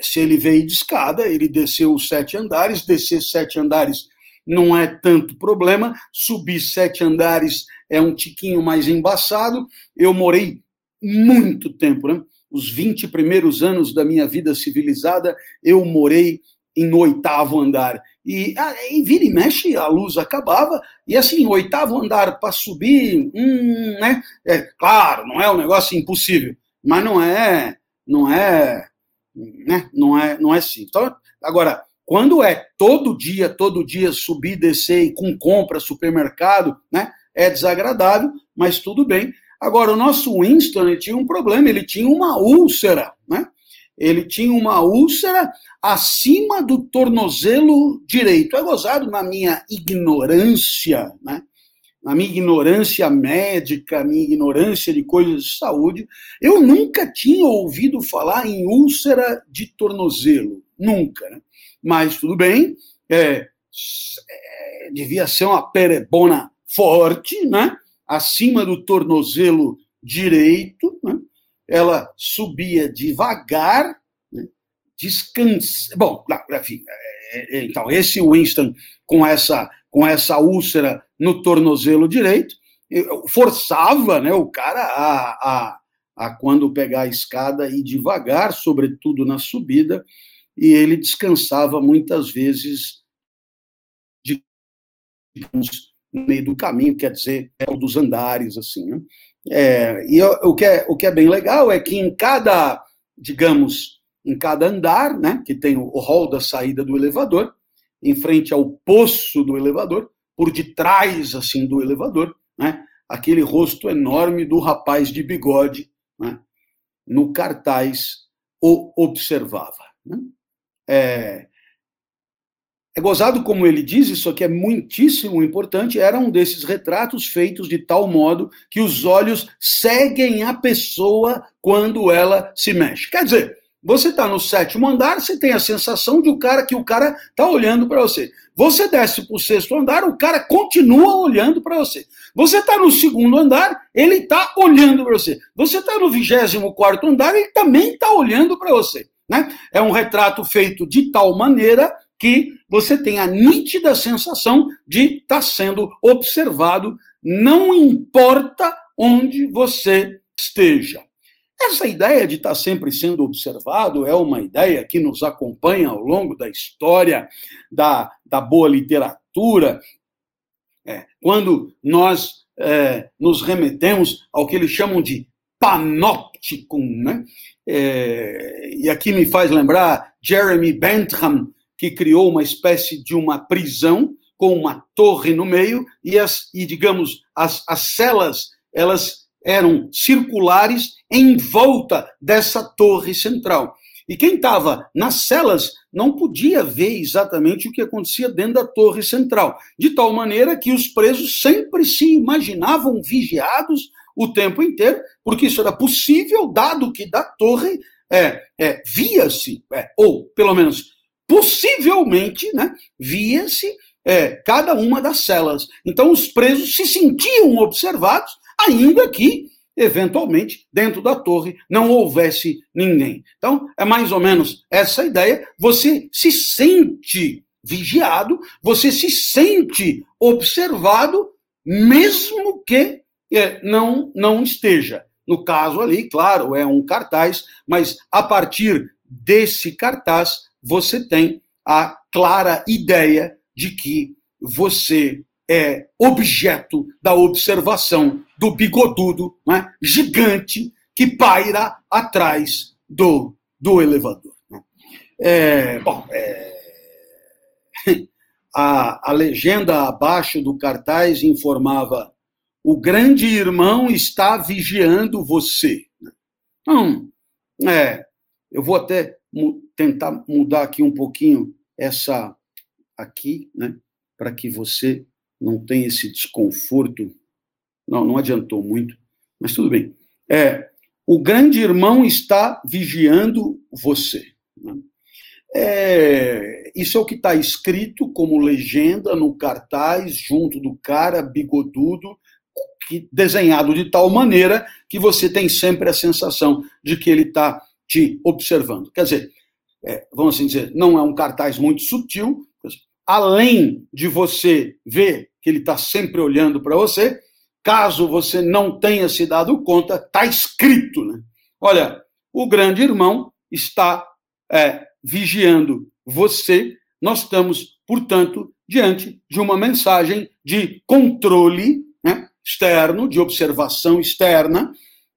se ele veio de escada, ele desceu os sete andares, descer sete andares não é tanto problema, subir sete andares é um tiquinho mais embaçado. Eu morei muito tempo, né? Os 20 primeiros anos da minha vida civilizada, eu morei em oitavo andar. E ah, em vira e mexe, a luz acabava, e assim, oitavo andar para subir, hum, né? É, claro, não é um negócio impossível, mas não é, não é, né? Não é, não é assim. Então, agora, Quando é todo dia, todo dia subir, descer e com compra, supermercado, né? É desagradável, mas tudo bem. Agora, o nosso Winston tinha um problema, ele tinha uma úlcera, né? Ele tinha uma úlcera acima do tornozelo direito. É gozado na minha ignorância, né? na minha ignorância médica, minha ignorância de coisas de saúde, eu nunca tinha ouvido falar em úlcera de tornozelo. Nunca. Né? Mas tudo bem, é, é, devia ser uma perebona forte, né? acima do tornozelo direito, né? ela subia devagar, né? descansa. Bom, enfim, é, é, então, esse Winston com essa, com essa úlcera no tornozelo direito, forçava né, o cara a, a, a, quando pegar a escada, ir devagar, sobretudo na subida, e ele descansava muitas vezes meio do caminho, quer dizer, é o dos andares, assim. Né? É, e o que, é, o que é bem legal é que em cada, digamos, em cada andar, né, que tem o hall da saída do elevador, em frente ao poço do elevador, por detrás, assim, do elevador, né, aquele rosto enorme do rapaz de bigode, né, no cartaz o observava. Né? É, é gozado como ele diz, isso aqui é muitíssimo importante, era um desses retratos feitos de tal modo que os olhos seguem a pessoa quando ela se mexe. Quer dizer, você está no sétimo andar, você tem a sensação de o cara que o cara está olhando para você. Você desce para o sexto andar, o cara continua olhando para você. Você está no segundo andar, ele está olhando para você. Você está no vigésimo quarto andar, ele também está olhando para você. Né? É um retrato feito de tal maneira que você tem a nítida sensação de estar tá sendo observado, não importa onde você esteja. Essa ideia de estar tá sempre sendo observado é uma ideia que nos acompanha ao longo da história da, da boa literatura. É, quando nós é, nos remetemos ao que eles chamam de panopticon, né? É, e aqui me faz lembrar Jeremy Bentham, que criou uma espécie de uma prisão com uma torre no meio e, as, e digamos, as, as celas, elas eram circulares em volta dessa torre central. E quem estava nas celas não podia ver exatamente o que acontecia dentro da torre central, de tal maneira que os presos sempre se imaginavam vigiados o tempo inteiro, porque isso era possível, dado que da torre é, é, via-se, é, ou pelo menos possivelmente, né, via-se é, cada uma das celas. Então, os presos se sentiam observados, ainda que, eventualmente, dentro da torre não houvesse ninguém. Então, é mais ou menos essa ideia. Você se sente vigiado, você se sente observado, mesmo que é, não, não esteja. No caso ali, claro, é um cartaz, mas a partir desse cartaz você tem a clara ideia de que você é objeto da observação do bigodudo né, gigante que paira atrás do, do elevador. Né. É, bom, é, a, a legenda abaixo do cartaz informava: o grande irmão está vigiando você. Então, é, eu vou até tentar mudar aqui um pouquinho essa aqui, né, para que você não tenha esse desconforto. Não, não adiantou muito, mas tudo bem. É, o grande irmão está vigiando você. Né? É, isso é o que está escrito como legenda no cartaz, junto do cara bigodudo, que, desenhado de tal maneira que você tem sempre a sensação de que ele está te observando. Quer dizer, é, vamos assim dizer, não é um cartaz muito sutil, além de você ver que ele está sempre olhando para você, caso você não tenha se dado conta, está escrito, né? Olha, o grande irmão está é, vigiando você. Nós estamos, portanto, diante de uma mensagem de controle né, externo, de observação externa,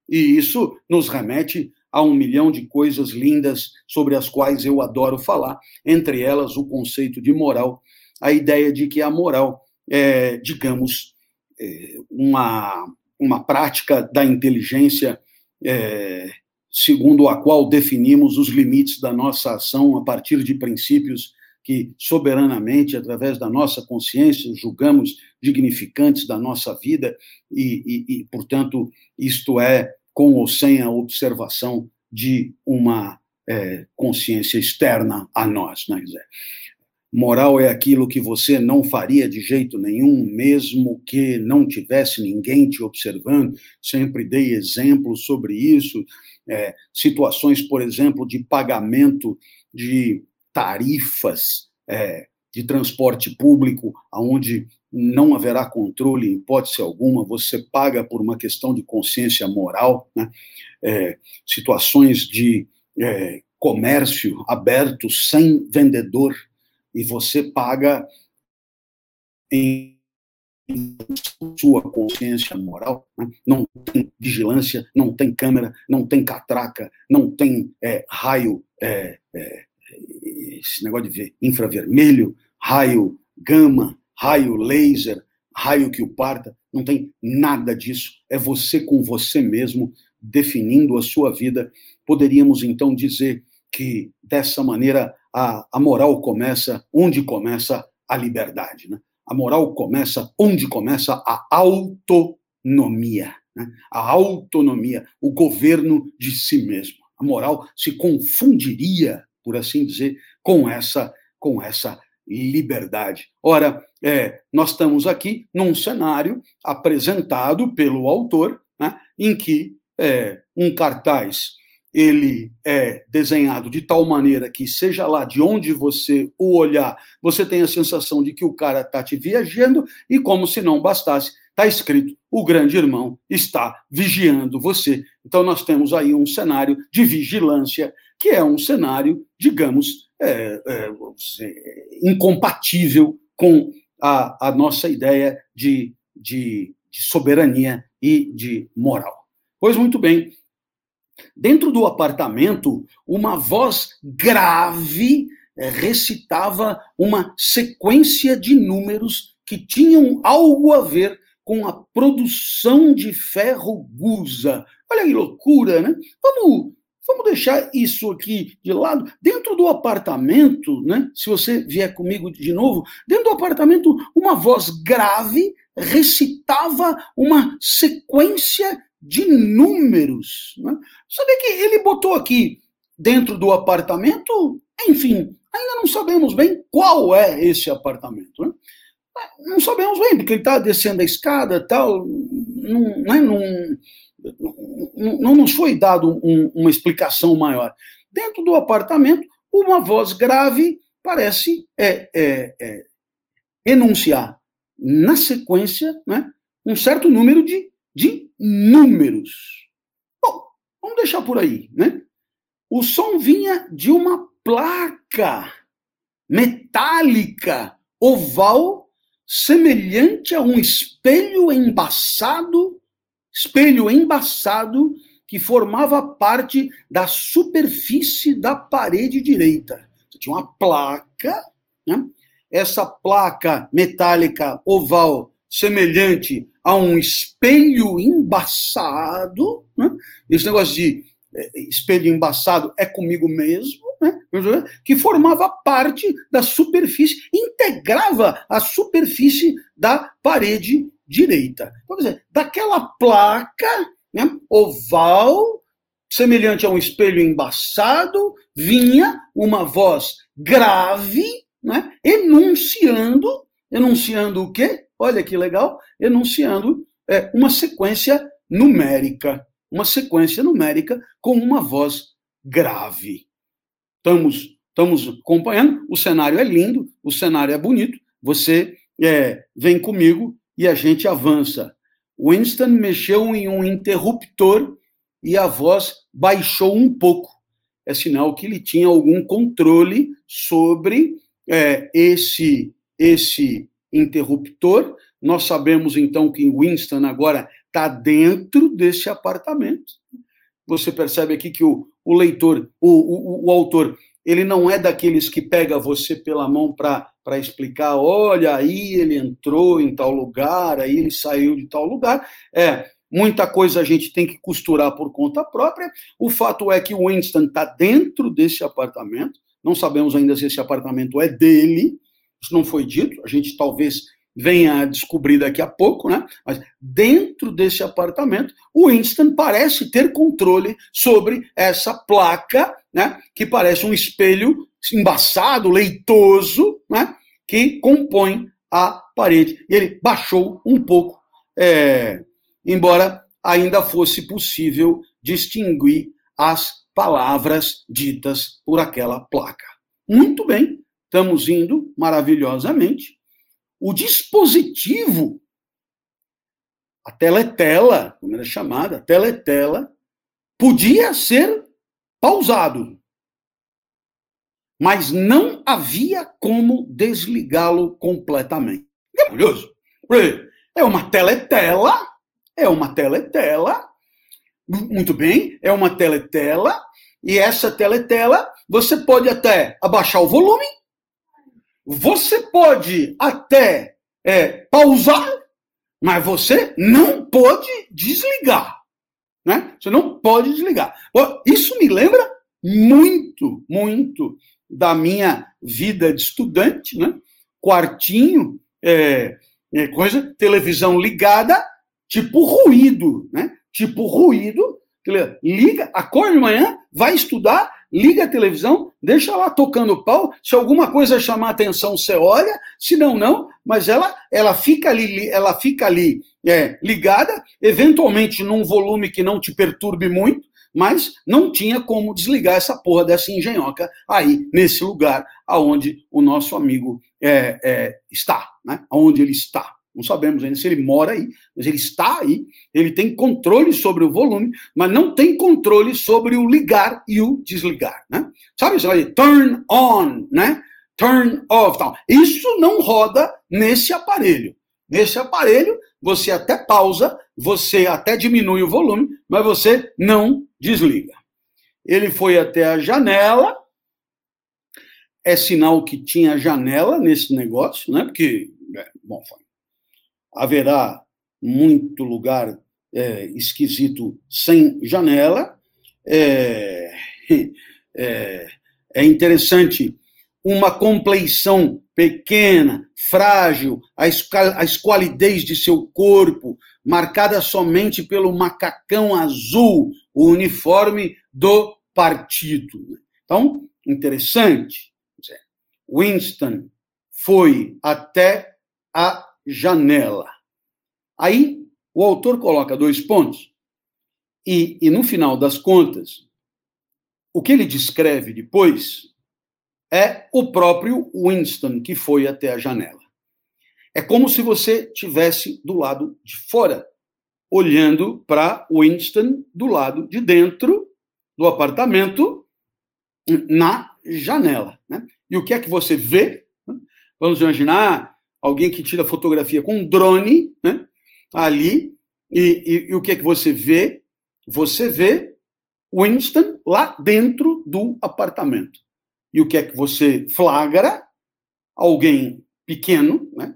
e isso nos remete há um milhão de coisas lindas sobre as quais eu adoro falar, entre elas o conceito de moral, a ideia de que a moral é, digamos, é, uma, uma prática da inteligência é, segundo a qual definimos os limites da nossa ação a partir de princípios que soberanamente, através da nossa consciência, julgamos dignificantes da nossa vida e, e, e portanto, isto é com ou sem a observação de uma é, consciência externa a nós. Né? Moral é aquilo que você não faria de jeito nenhum, mesmo que não tivesse ninguém te observando. Sempre dei exemplos sobre isso. É, situações, por exemplo, de pagamento de tarifas é, de transporte público, onde não haverá controle em hipótese alguma, você paga por uma questão de consciência moral, né? é, situações de é, comércio aberto sem vendedor, e você paga em sua consciência moral, né? não tem vigilância, não tem câmera, não tem catraca, não tem é, raio, é, é, esse negócio de ver infravermelho, raio gama, raio laser, raio que o parta, não tem nada disso. É você com você mesmo definindo a sua vida. Poderíamos então dizer que dessa maneira a, a moral começa onde começa a liberdade. Né? A moral começa onde começa a autonomia. Né? A autonomia, o governo de si mesmo. A moral se confundiria, por assim dizer, com essa, com essa liberdade. Ora, é, nós estamos aqui num cenário apresentado pelo autor, né, em que é, um cartaz ele é desenhado de tal maneira que, seja lá de onde você o olhar, você tem a sensação de que o cara está te viajando, e como se não bastasse, está escrito: o grande irmão está vigiando você. Então, nós temos aí um cenário de vigilância, que é um cenário, digamos, é, é, incompatível com a, a nossa ideia de, de, de soberania e de moral. Pois muito bem, Dentro do apartamento, uma voz grave eh, recitava uma sequência de números que tinham algo a ver com a produção de ferro gusa. Olha que loucura, né? Vamos, vamos deixar isso aqui de lado. Dentro do apartamento, né? Se você vier comigo de novo, dentro do apartamento, uma voz grave recitava uma sequência de números. Né? Sabe que ele botou aqui dentro do apartamento, enfim, ainda não sabemos bem qual é esse apartamento. Né? Não sabemos bem, porque ele está descendo a escada tal, não, né, não, não, não nos foi dado um, uma explicação maior. Dentro do apartamento, uma voz grave parece é, é, é, enunciar na sequência né, um certo número de, de números. Bom, vamos deixar por aí, né? O som vinha de uma placa metálica, oval, semelhante a um espelho embaçado, espelho embaçado que formava parte da superfície da parede direita. Tinha uma placa, né? essa placa metálica oval semelhante a um espelho embaçado. Né? Esse negócio de é, espelho embaçado é comigo mesmo, né? que formava parte da superfície, integrava a superfície da parede direita. Então, quer dizer, daquela placa né, oval, semelhante a um espelho embaçado, vinha uma voz grave, né, enunciando, enunciando o quê? Olha que legal, enunciando é, uma sequência numérica, uma sequência numérica com uma voz grave. Estamos, estamos acompanhando, o cenário é lindo, o cenário é bonito, você é, vem comigo e a gente avança. Winston mexeu em um interruptor e a voz baixou um pouco. É sinal que ele tinha algum controle sobre é, esse esse interruptor. Nós sabemos então que Winston agora está dentro desse apartamento. você percebe aqui que o, o leitor, o, o, o autor, ele não é daqueles que pega você pela mão para explicar, olha, aí ele entrou em tal lugar, aí ele saiu de tal lugar. É, muita coisa a gente tem que costurar por conta própria. O fato é que o Winston está dentro desse apartamento, não sabemos ainda se esse apartamento é dele, isso não foi dito, a gente talvez venha a descobrir daqui a pouco, né? Mas dentro desse apartamento, o Winston parece ter controle sobre essa placa, né? Que parece um espelho embaçado, leitoso, né? Que compõe a parede. E ele baixou um pouco, é, embora ainda fosse possível distinguir as palavras ditas por aquela placa. Muito bem, estamos indo maravilhosamente. O dispositivo, a teletela, como era chamada, a teletela, podia ser pausado, mas não havia como desligá-lo completamente. É curioso. É uma teletela, é uma teletela, muito bem, é uma teletela, e essa teletela, você pode até abaixar o volume, você pode até é, pausar, mas você não pode desligar. Né? Você não pode desligar. Isso me lembra muito, muito da minha vida de estudante, né? Quartinho, é, é, coisa, televisão ligada, tipo ruído, né? Tipo ruído, liga, acorda de manhã, vai estudar, liga a televisão, deixa lá tocando pau. Se alguma coisa chamar atenção, você olha. Se não, não. Mas ela, ela fica ali, ela fica ali é, ligada, eventualmente num volume que não te perturbe muito, mas não tinha como desligar essa porra dessa engenhoca aí nesse lugar aonde o nosso amigo é, é, está, né? Aonde ele está. Não sabemos ainda se ele mora aí, mas ele está aí, ele tem controle sobre o volume, mas não tem controle sobre o ligar e o desligar, né? Sabe, você vai dizer turn on, né? Turn off, tal. Isso não roda nesse aparelho. Nesse aparelho, você até pausa, você até diminui o volume, mas você não desliga. Ele foi até a janela, é sinal que tinha janela nesse negócio, né? Porque, é, bom, haverá muito lugar é, esquisito sem janela. É, é, é interessante uma compleição pequena, frágil, a, a esqualidez de seu corpo, marcada somente pelo macacão azul, o uniforme do partido. Então, interessante. Winston foi até a janela. Aí o autor coloca dois pontos, e, e no final das contas, o que ele descreve depois é o próprio Winston que foi até a janela. É como se você tivesse do lado de fora, olhando para Winston do lado de dentro do apartamento, na janela. Né? E o que é que você vê? Vamos imaginar alguém que tira fotografia com um drone, né? Ali, e, e, e o que é que você vê? Você vê Winston lá dentro do apartamento. E o que é que você flagra? Alguém pequeno, né?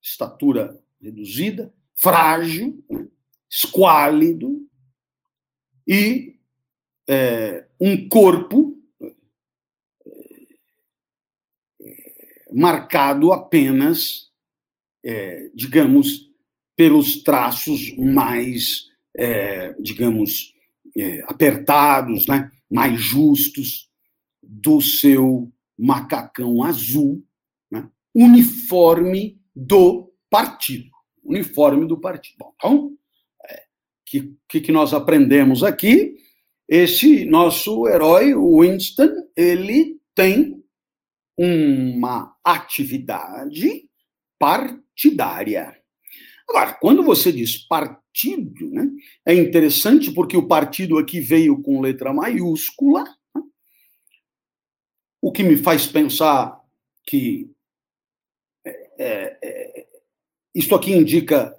estatura reduzida, frágil, né? esquálido, e é, um corpo marcado apenas, é, digamos, pelos traços mais, é, digamos, é, apertados, né? mais justos do seu macacão azul, né? uniforme do partido. Uniforme do partido. Bom, então, é, que, que, que nós aprendemos aqui? Esse nosso herói, Winston, ele tem uma atividade partidária. Agora, quando você diz partido, né, é interessante porque o partido aqui veio com letra maiúscula, né, o que me faz pensar que é, é, é isto aqui indica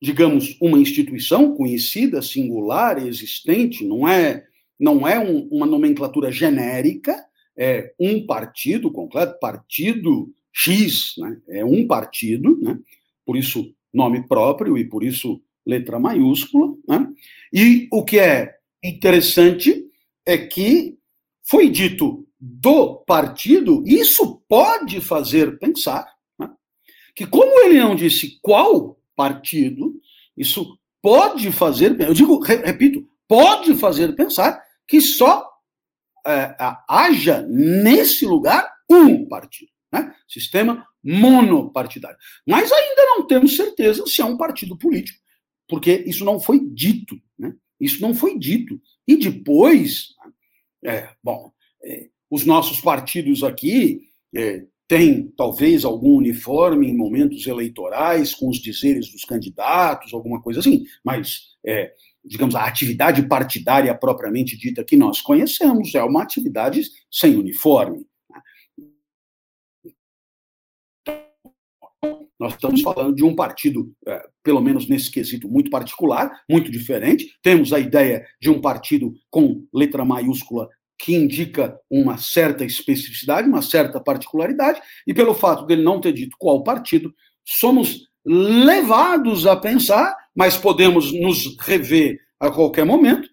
digamos, uma instituição conhecida, singular, existente, não é, não é um, uma nomenclatura genérica, é um partido completo, partido X, né? é um partido, né? por isso nome próprio e por isso letra maiúscula. Né? E o que é interessante é que foi dito do partido, isso pode fazer pensar né? que, como ele não disse qual partido, isso pode fazer, eu digo, repito, pode fazer pensar que só haja nesse lugar um partido, né? sistema monopartidário. Mas ainda não temos certeza se é um partido político, porque isso não foi dito, né? Isso não foi dito. E depois, é, bom, é, os nossos partidos aqui é, têm talvez algum uniforme em momentos eleitorais com os dizeres dos candidatos, alguma coisa assim, mas é, digamos, a atividade partidária propriamente dita que nós conhecemos é uma atividade sem uniforme. Nós estamos falando de um partido, é, pelo menos nesse quesito, muito particular, muito diferente. Temos a ideia de um partido com letra maiúscula que indica uma certa especificidade, uma certa particularidade, e pelo fato dele não ter dito qual partido, somos levados a pensar, mas podemos nos rever a qualquer momento,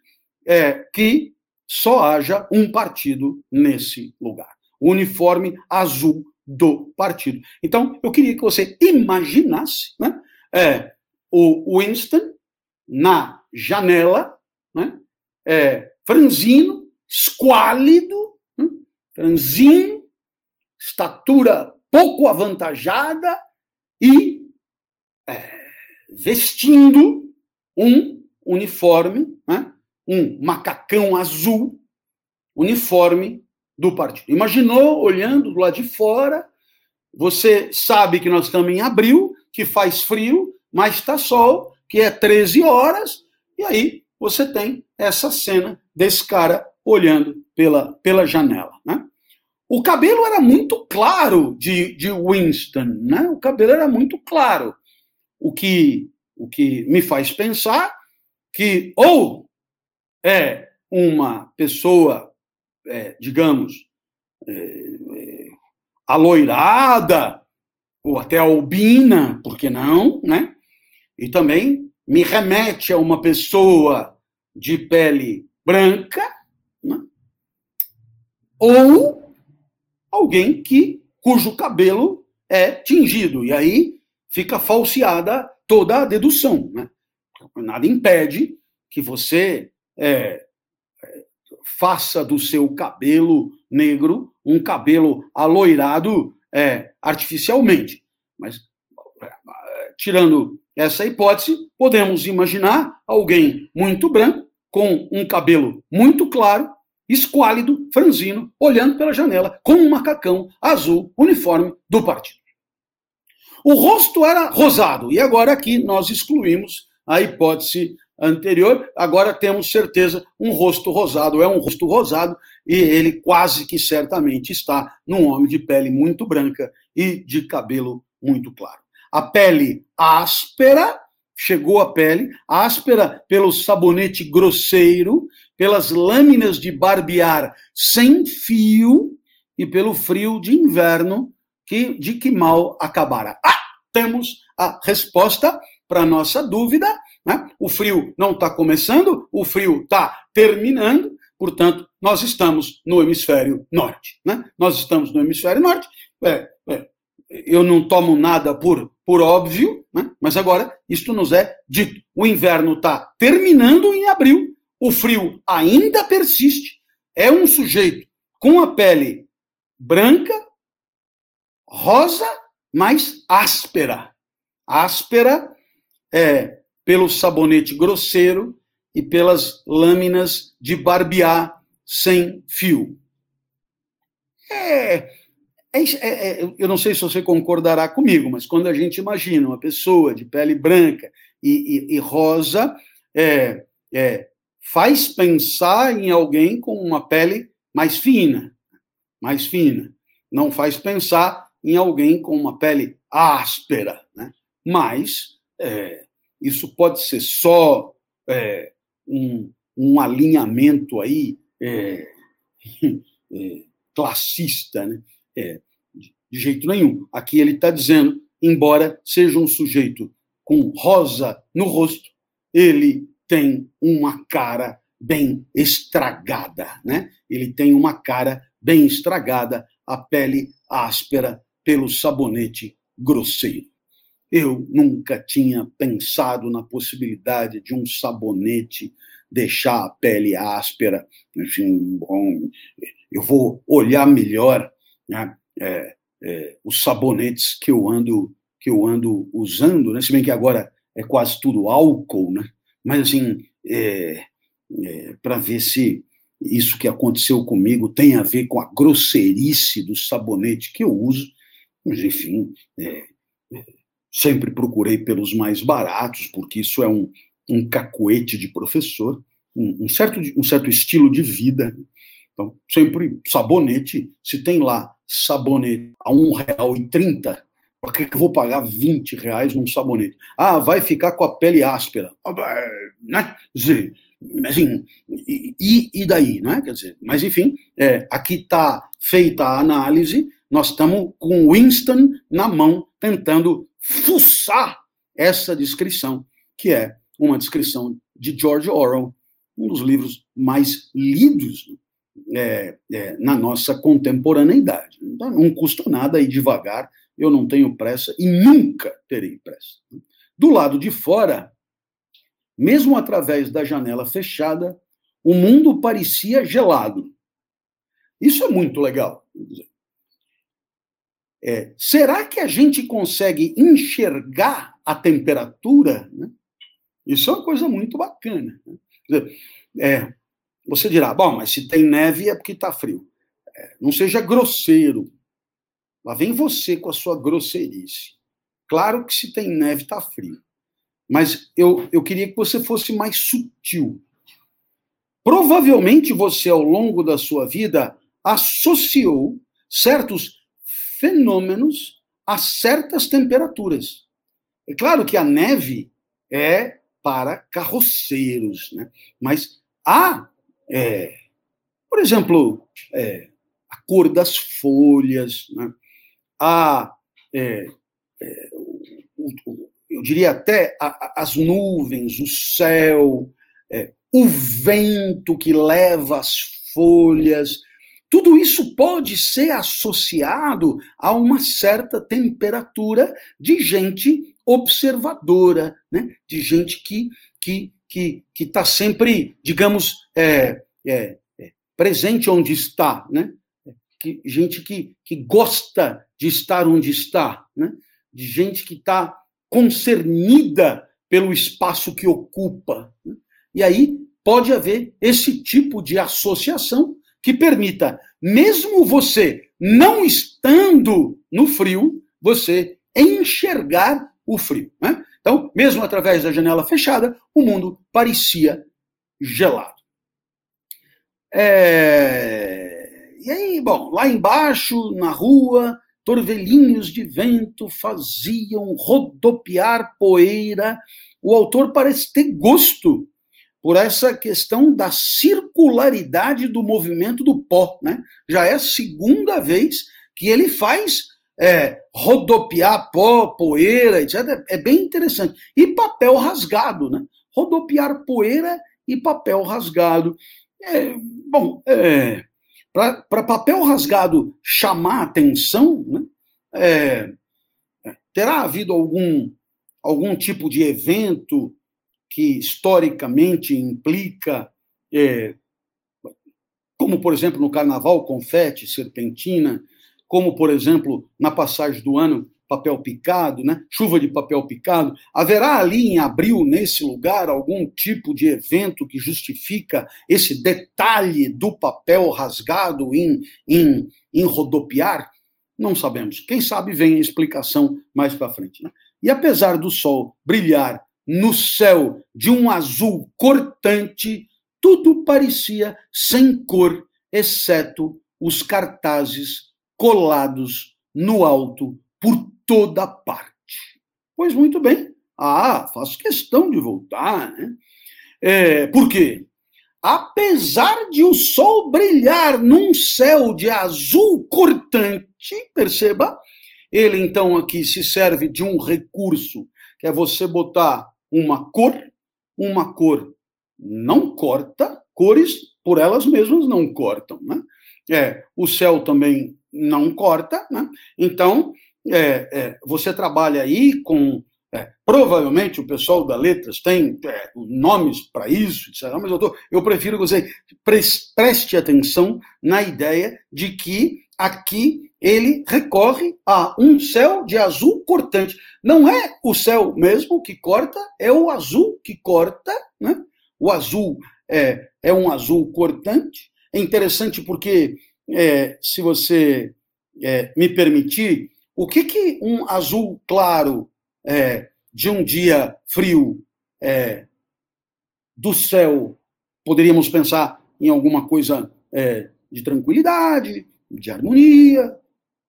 é que só haja um partido nesse lugar. O uniforme azul do partido. Então, eu queria que você imaginasse né, é, o Winston na janela, né, é, franzino, esquálido, né, franzino, estatura pouco avantajada e é, vestindo um uniforme, né, um macacão azul, uniforme do partido. Imaginou olhando do lado de fora, você sabe que nós estamos em abril, que faz frio, mas está sol, que é 13 horas, e aí você tem essa cena desse cara olhando pela, pela janela. Né? O cabelo era muito claro de, de Winston, né? o cabelo era muito claro, o que, o que me faz pensar que ou é uma pessoa é, digamos, é, é, aloirada, ou até albina, por que não, né? E também me remete a uma pessoa de pele branca, né? ou alguém que cujo cabelo é tingido. E aí fica falseada toda a dedução. Né? Nada impede que você é, faça do seu cabelo negro um cabelo aloirado é, artificialmente. Mas, é, tirando essa hipótese, podemos imaginar alguém muito branco, com um cabelo muito claro, esquálido, franzino, olhando pela janela, com um macacão azul, uniforme do partido. O rosto era rosado, e agora aqui nós excluímos a hipótese anterior, agora temos certeza um rosto rosado é um rosto rosado e ele quase que certamente está num homem de pele muito branca e de cabelo muito claro. A pele áspera, chegou a pele, áspera pelo sabonete grosseiro, pelas lâminas de barbear sem fio e pelo frio de inverno que de que mal acabara. Ah, temos a resposta para nossa dúvida né? O frio não está começando, o frio está terminando, portanto, nós estamos no hemisfério norte. Né? Nós estamos no hemisfério norte. É, é, eu não tomo nada por, por óbvio, né? mas agora isto nos é dito. O inverno está terminando em abril, o frio ainda persiste, é um sujeito com a pele branca, rosa, mas áspera. Áspera é pelo sabonete grosseiro e pelas lâminas de barbear sem fio. É, é, é, é, eu não sei se você concordará comigo, mas quando a gente imagina uma pessoa de pele branca e, e, e rosa, é, é, faz pensar em alguém com uma pele mais fina, mais fina. Não faz pensar em alguém com uma pele áspera, né? Mas é, isso pode ser só é, um, um, alinhamento aí é, é, classista, né? É, de jeito nenhum. Aqui ele está dizendo, embora seja um sujeito com rosa no rosto, ele tem uma cara bem estragada, né? Ele tem uma cara bem estragada, a pele áspera pelo sabonete grosseiro. Eu nunca tinha pensado na possibilidade de um sabonete deixar a pele áspera. Enfim, bom, eu vou olhar melhor né, é, é, os sabonetes que eu ando que eu ando usando, né? Se bem que agora é quase tudo álcool, né? Mas assim, é, é para ver se isso que aconteceu comigo tem a ver com a grosseirice do sabonete que eu uso. Mas enfim, é, é Sempre procurei pelos mais baratos, porque isso é um, um cacoete de professor, um, um, certo, um certo estilo de vida. Então, sempre sabonete, se tem lá sabonete a R$ 1,30, por que, eu vou pagar 20 reais num sabonete? Ah, vai ficar com a pele áspera. Assim, e, e daí, né? Quer dizer, mas enfim, é, aqui está feita a análise, nós estamos com Winston na mão, tentando fuçar essa descrição, que é uma descrição de George Orwell, um dos livros mais lidos é, é, na nossa contemporaneidade. Então, não custa nada ir devagar, eu não tenho pressa e nunca terei pressa. Do lado de fora, mesmo através da janela fechada, o mundo parecia gelado. Isso é muito legal. É, será que a gente consegue enxergar a temperatura? Né? Isso é uma coisa muito bacana. Né? É, você dirá, bom, mas se tem neve é porque está frio. É, não seja grosseiro. Lá vem você com a sua grosseirice. Claro que se tem neve está frio. Mas eu, eu queria que você fosse mais sutil. Provavelmente você, ao longo da sua vida, associou certos fenômenos a certas temperaturas. É claro que a neve é para carroceiros, né? mas há, é, por exemplo, é, a cor das folhas, né? há, é, é eu diria até as nuvens, o céu, é, o vento que leva as folhas, tudo isso pode ser associado a uma certa temperatura de gente observadora, né? de gente que que que que está sempre, digamos, é, é, é, presente onde está, né? Que, gente que, que gosta de estar onde está, né? de gente que está concernida pelo espaço que ocupa. Né? E aí pode haver esse tipo de associação que permita, mesmo você não estando no frio, você enxergar o frio. Né? Então, mesmo através da janela fechada, o mundo parecia gelado. É... E aí, bom, lá embaixo, na rua, torvelinhos de vento faziam rodopiar poeira. O autor parece ter gosto por essa questão da circularidade do movimento do pó. Né? Já é a segunda vez que ele faz é, rodopiar pó, poeira, etc. É bem interessante. E papel rasgado, né? Rodopiar poeira e papel rasgado. É, bom, é, para papel rasgado chamar atenção, né? É, terá havido algum, algum tipo de evento que historicamente implica, é, como por exemplo no carnaval, confete, serpentina, como por exemplo na passagem do ano, papel picado, né? chuva de papel picado. Haverá ali em abril, nesse lugar, algum tipo de evento que justifica esse detalhe do papel rasgado em, em, em rodopiar? Não sabemos. Quem sabe vem a explicação mais para frente. Né? E apesar do sol brilhar no céu de um azul cortante, tudo parecia sem cor, exceto os cartazes colados no alto por toda parte. Pois muito bem, Ah, faço questão de voltar. Né? É, por quê? Apesar de o sol brilhar num céu de azul cortante, perceba, ele então aqui se serve de um recurso, que é você botar uma cor, uma cor não corta, cores por elas mesmas não cortam, né? É, o céu também não corta, né? Então, é, é, você trabalha aí com. É, provavelmente o pessoal da Letras tem é, nomes para isso, etc., mas eu, eu prefiro que você preste atenção na ideia de que aqui ele recorre a um céu de azul cortante. Não é o céu mesmo que corta, é o azul que corta, né? O azul é, é um azul cortante. É interessante porque, é, se você é, me permitir, o que, que um azul claro é, de um dia frio é, do céu poderíamos pensar em alguma coisa é, de tranquilidade, de harmonia,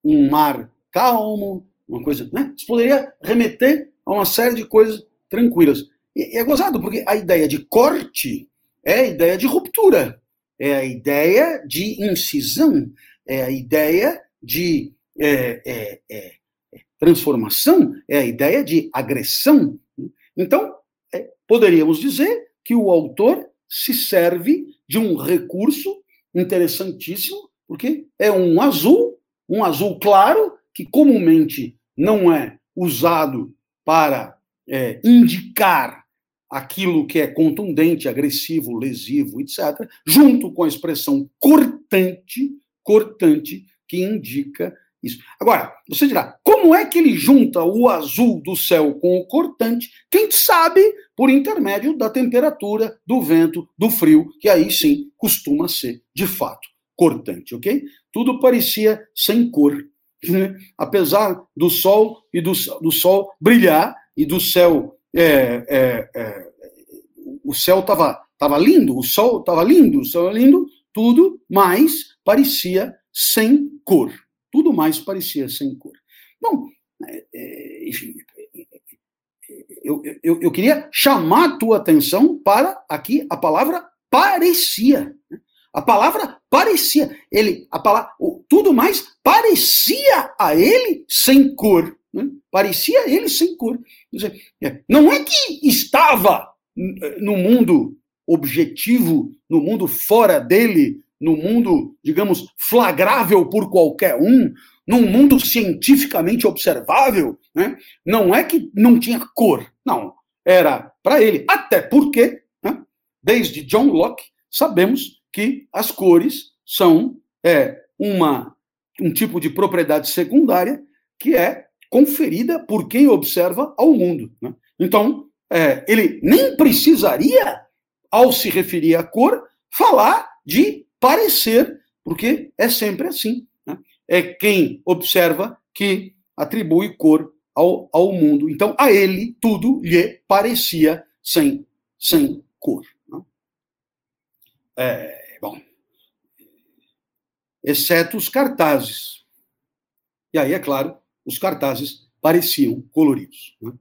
um mar calmo, uma coisa. Né? Isso poderia remeter a uma série de coisas tranquilas. E é gozado, porque a ideia de corte é a ideia de ruptura, é a ideia de incisão, é a ideia de é, é, é, transformação, é a ideia de agressão. Então, é, poderíamos dizer que o autor se serve de um recurso interessantíssimo, porque é um azul, um azul claro, que comumente não é usado para é, indicar aquilo que é contundente, agressivo, lesivo, etc., junto com a expressão cortante, cortante, que indica isso. Agora, você dirá, como é que ele junta o azul do céu com o cortante? Quem sabe por intermédio da temperatura, do vento, do frio, que aí sim costuma ser, de fato, cortante, ok? Tudo parecia sem cor. Né? Apesar do sol e do, do sol brilhar e do céu é, é, é, o céu estava tava lindo, o sol estava lindo, o céu lindo, tudo mais parecia sem cor. Tudo mais parecia sem cor. Bom, é, é, enfim, eu, eu, eu queria chamar a tua atenção para aqui a palavra parecia. A palavra parecia. Ele, a palavra, tudo mais parecia a ele sem cor. Né? Parecia ele sem cor. É, não é que estava no mundo objetivo, no mundo fora dele, no mundo, digamos, flagrável por qualquer um, num mundo cientificamente observável, né? não é que não tinha cor, não. Era para ele. Até porque, né? desde John Locke, sabemos que as cores são é, uma, um tipo de propriedade secundária que é conferida por quem observa ao mundo. Né? Então, é, ele nem precisaria, ao se referir à cor, falar de parecer, porque é sempre assim. Né? É quem observa que atribui cor ao, ao mundo. Então, a ele, tudo lhe parecia sem, sem cor. Né? É, bom. Exceto os cartazes. E aí, é claro, os cartazes pareciam coloridos. Né?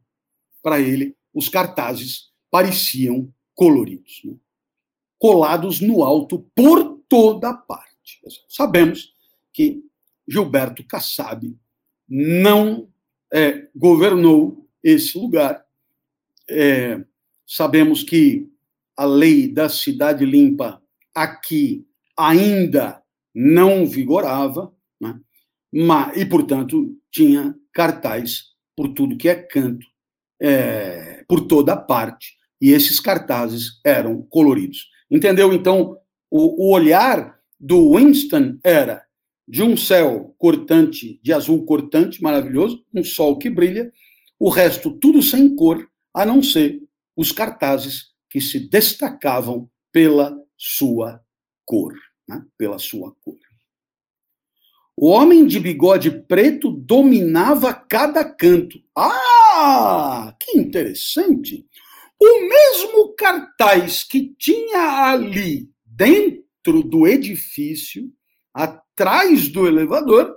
Para ele, os cartazes pareciam coloridos, né? colados no alto por toda parte. Sabemos que Gilberto Kassab não é, governou esse lugar. É, sabemos que a lei da cidade limpa aqui ainda não vigorava, né? Mas, e, portanto, tinha cartaz por tudo que é canto é, por toda parte. E esses cartazes eram coloridos. Entendeu? Então, o, o olhar do Winston era de um céu cortante, de azul cortante, maravilhoso, um sol que brilha, o resto tudo sem cor, a não ser os cartazes que se destacavam pela sua cor, né? pela sua cor. O homem de bigode preto dominava cada canto. Ah, que interessante! O mesmo cartaz que tinha ali dentro do edifício, atrás do elevador,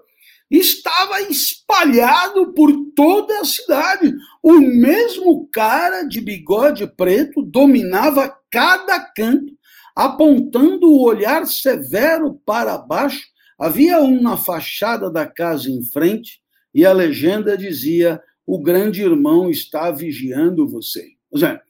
estava espalhado por toda a cidade. O mesmo cara de bigode preto dominava cada canto, apontando o olhar severo para baixo. Havia um na fachada da casa em frente e a legenda dizia: O grande irmão está vigiando você. Ou seja,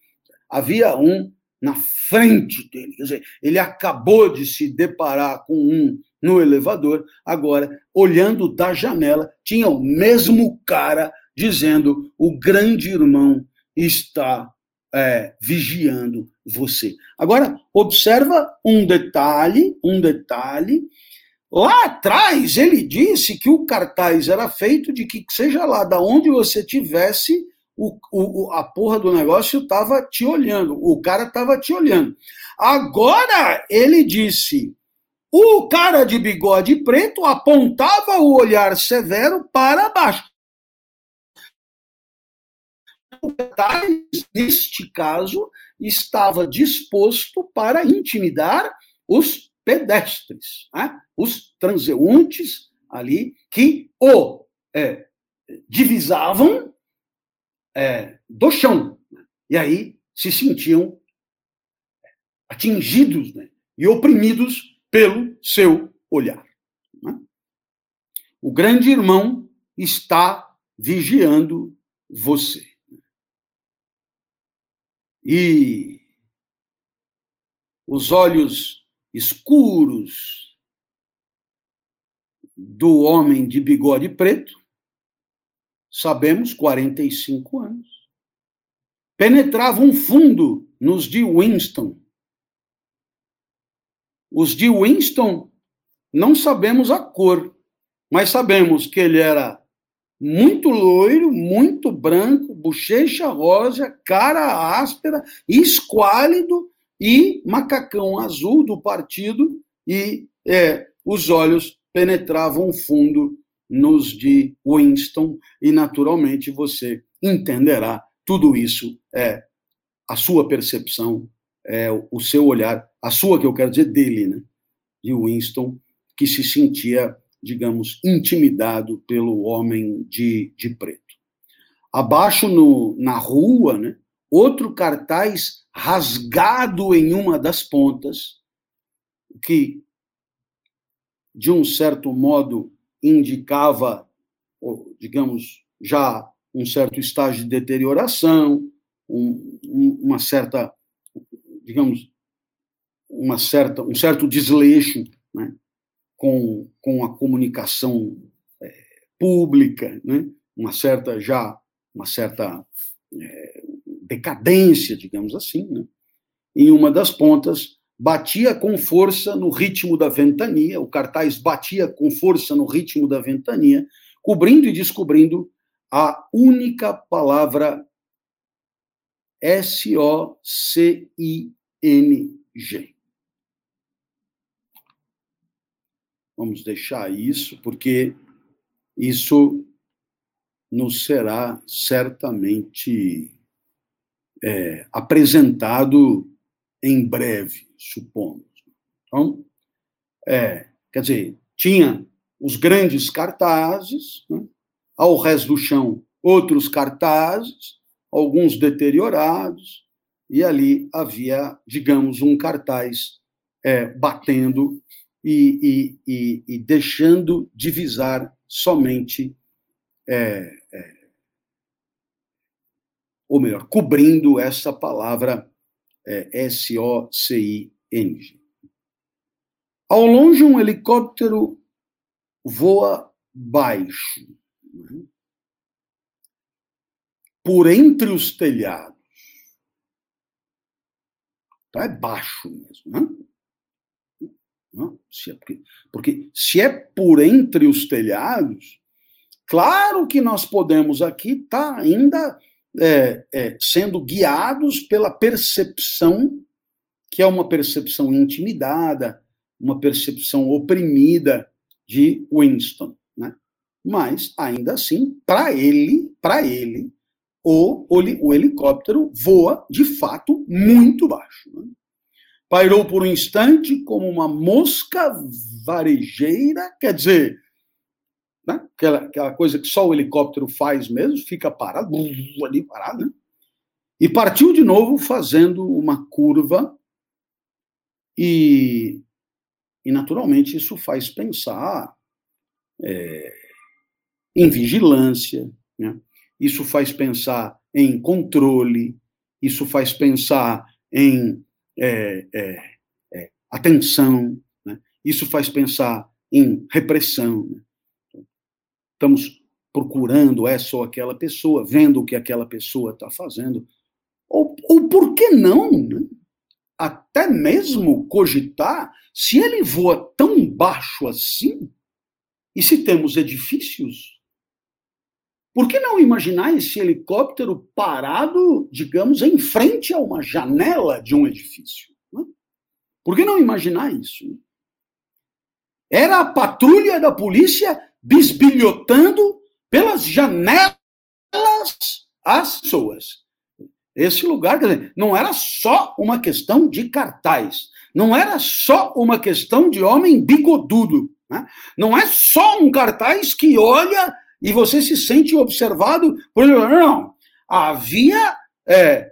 havia um na frente dele. Quer dizer, ele acabou de se deparar com um no elevador, agora, olhando da janela, tinha o mesmo cara dizendo: o grande irmão está é, vigiando você. Agora, observa um detalhe, um detalhe. Lá atrás, ele disse que o cartaz era feito de que, seja lá da onde você tivesse, o, o, a porra do negócio estava te olhando, o cara estava te olhando. Agora ele disse: o cara de bigode preto apontava o olhar severo para baixo. O neste caso, estava disposto para intimidar os pedestres, né? os transeuntes ali que o é, divisavam é, do chão. E aí se sentiam atingidos né? e oprimidos pelo seu olhar. Né? O grande irmão está vigiando você. E os olhos escuros do homem de bigode preto, sabemos, 45 anos, penetravam fundo nos de Winston, os de Winston, não sabemos a cor, mas sabemos que ele era muito loiro, muito branco, bochecha rosa, cara áspera, esquálido e macacão azul do partido, e é, os olhos penetravam fundo nos de Winston, e naturalmente você entenderá tudo isso é a sua percepção é, o seu olhar, a sua, que eu quero dizer, dele, né? de Winston, que se sentia, digamos, intimidado pelo homem de, de preto. Abaixo no, na rua, né? outro cartaz rasgado em uma das pontas, que, de um certo modo, indicava, digamos, já um certo estágio de deterioração, um, uma certa digamos, uma certa, um certo desleixo né, com, com a comunicação é, pública, né, uma certa já uma certa é, decadência, digamos assim. Né, em uma das pontas batia com força no ritmo da ventania, o cartaz batia com força no ritmo da ventania, cobrindo e descobrindo a única palavra S-O-C-I Vamos deixar isso, porque isso nos será certamente é, apresentado em breve, supomos. Então, é, quer dizer, tinha os grandes cartazes, né? ao resto do chão, outros cartazes, alguns deteriorados, e ali havia, digamos, um cartaz é, batendo e, e, e, deixando divisar somente, é, é, ou melhor, cobrindo essa palavra é, S-O-C-I-N-G. Ao longe, um helicóptero voa baixo, né? por entre os telhados então é baixo mesmo. Né? Se é porque, porque se é por entre os telhados, claro que nós podemos aqui estar tá ainda é, é, sendo guiados pela percepção, que é uma percepção intimidada, uma percepção oprimida de Winston. Né? Mas, ainda assim, para ele, para ele, o, o, helicóptero voa, de fato, muito baixo. Né? Pairou por um instante como uma mosca varejeira, quer dizer, né? aquela, aquela coisa que só o helicóptero faz mesmo, fica parado, ali parado, né? E partiu de novo fazendo uma curva e, e naturalmente, isso faz pensar é, em vigilância, né? isso faz pensar em controle, isso faz pensar em é, é, é, atenção, né? isso faz pensar em repressão. Né? Estamos procurando essa ou aquela pessoa, vendo o que aquela pessoa está fazendo, ou, ou por que não? Né? Até mesmo cogitar se ele voa tão baixo assim, e se temos edifícios, por que não imaginar esse helicóptero parado, digamos, em frente a uma janela de um edifício? Né? Por que não imaginar isso? Era a patrulha da polícia bisbilhotando pelas janelas as pessoas. Esse lugar, quer dizer, não era só uma questão de cartaz, não era só uma questão de homem bigodudo, né? não é só um cartaz que olha e você se sente observado por não. Havia é,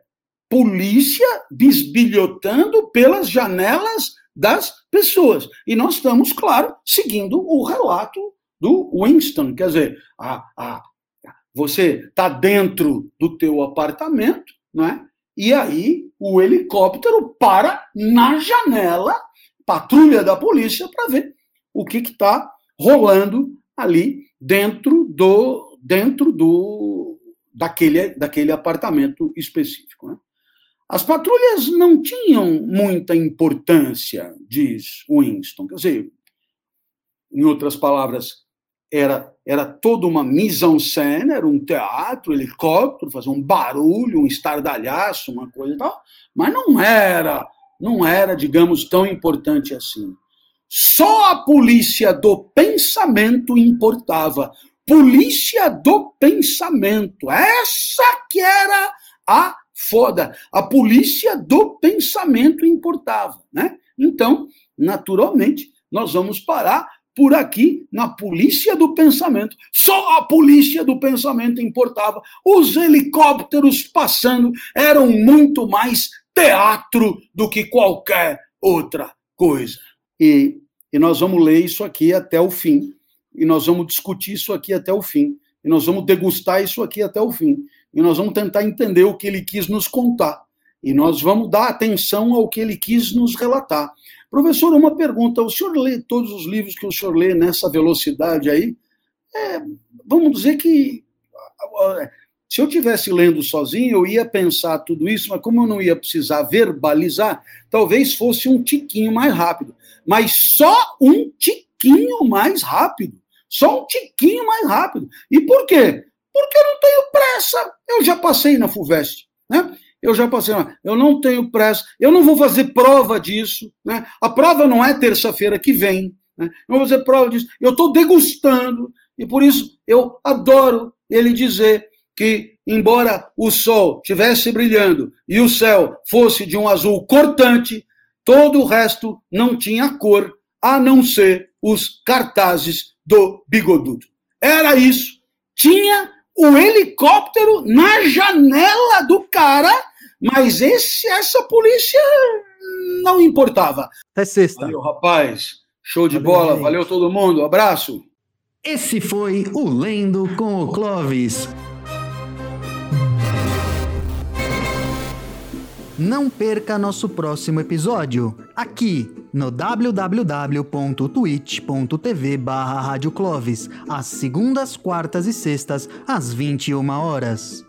polícia bisbilhotando pelas janelas das pessoas. E nós estamos, claro, seguindo o relato do Winston. Quer dizer, a, a, você está dentro do teu apartamento, não é? E aí o helicóptero para na janela, patrulha da polícia, para ver o que está rolando ali dentro do dentro do daquele, daquele apartamento específico. Né? As patrulhas não tinham muita importância, diz Winston. Quer dizer, em outras palavras, era, era toda uma mise-en-scène, era um teatro, helicóptero, fazer um barulho, um estardalhaço, uma coisa e tal, mas não era, não era, digamos, tão importante assim. Só a polícia do pensamento importava. Polícia do pensamento. Essa que era a foda. A polícia do pensamento importava, né? Então, naturalmente, nós vamos parar por aqui na polícia do pensamento. Só a polícia do pensamento importava. Os helicópteros passando eram muito mais teatro do que qualquer outra coisa. E, e nós vamos ler isso aqui até o fim. E nós vamos discutir isso aqui até o fim. E nós vamos degustar isso aqui até o fim. E nós vamos tentar entender o que ele quis nos contar. E nós vamos dar atenção ao que ele quis nos relatar. Professor, uma pergunta: o senhor lê todos os livros que o senhor lê nessa velocidade aí? É, vamos dizer que se eu tivesse lendo sozinho, eu ia pensar tudo isso, mas como eu não ia precisar verbalizar, talvez fosse um tiquinho mais rápido. Mas só um tiquinho mais rápido. Só um tiquinho mais rápido. E por quê? Porque eu não tenho pressa. Eu já passei na FUVEST. Né? Eu já passei, eu não tenho pressa, eu não vou fazer prova disso. Né? A prova não é terça-feira que vem. Né? Não vou fazer prova disso. Eu estou degustando. E por isso eu adoro ele dizer que, embora o sol estivesse brilhando e o céu fosse de um azul cortante, todo o resto não tinha cor, a não ser os cartazes do bigodudo. Era isso. Tinha o helicóptero na janela do cara, mas esse, essa polícia não importava. Até sexta. Valeu, rapaz. Show de valeu, bola. Gente. Valeu todo mundo. Abraço. Esse foi o Lendo com o Clovis. Não perca nosso próximo episódio, aqui no www.twitch.tv barra às segundas, quartas e sextas, às 21 horas.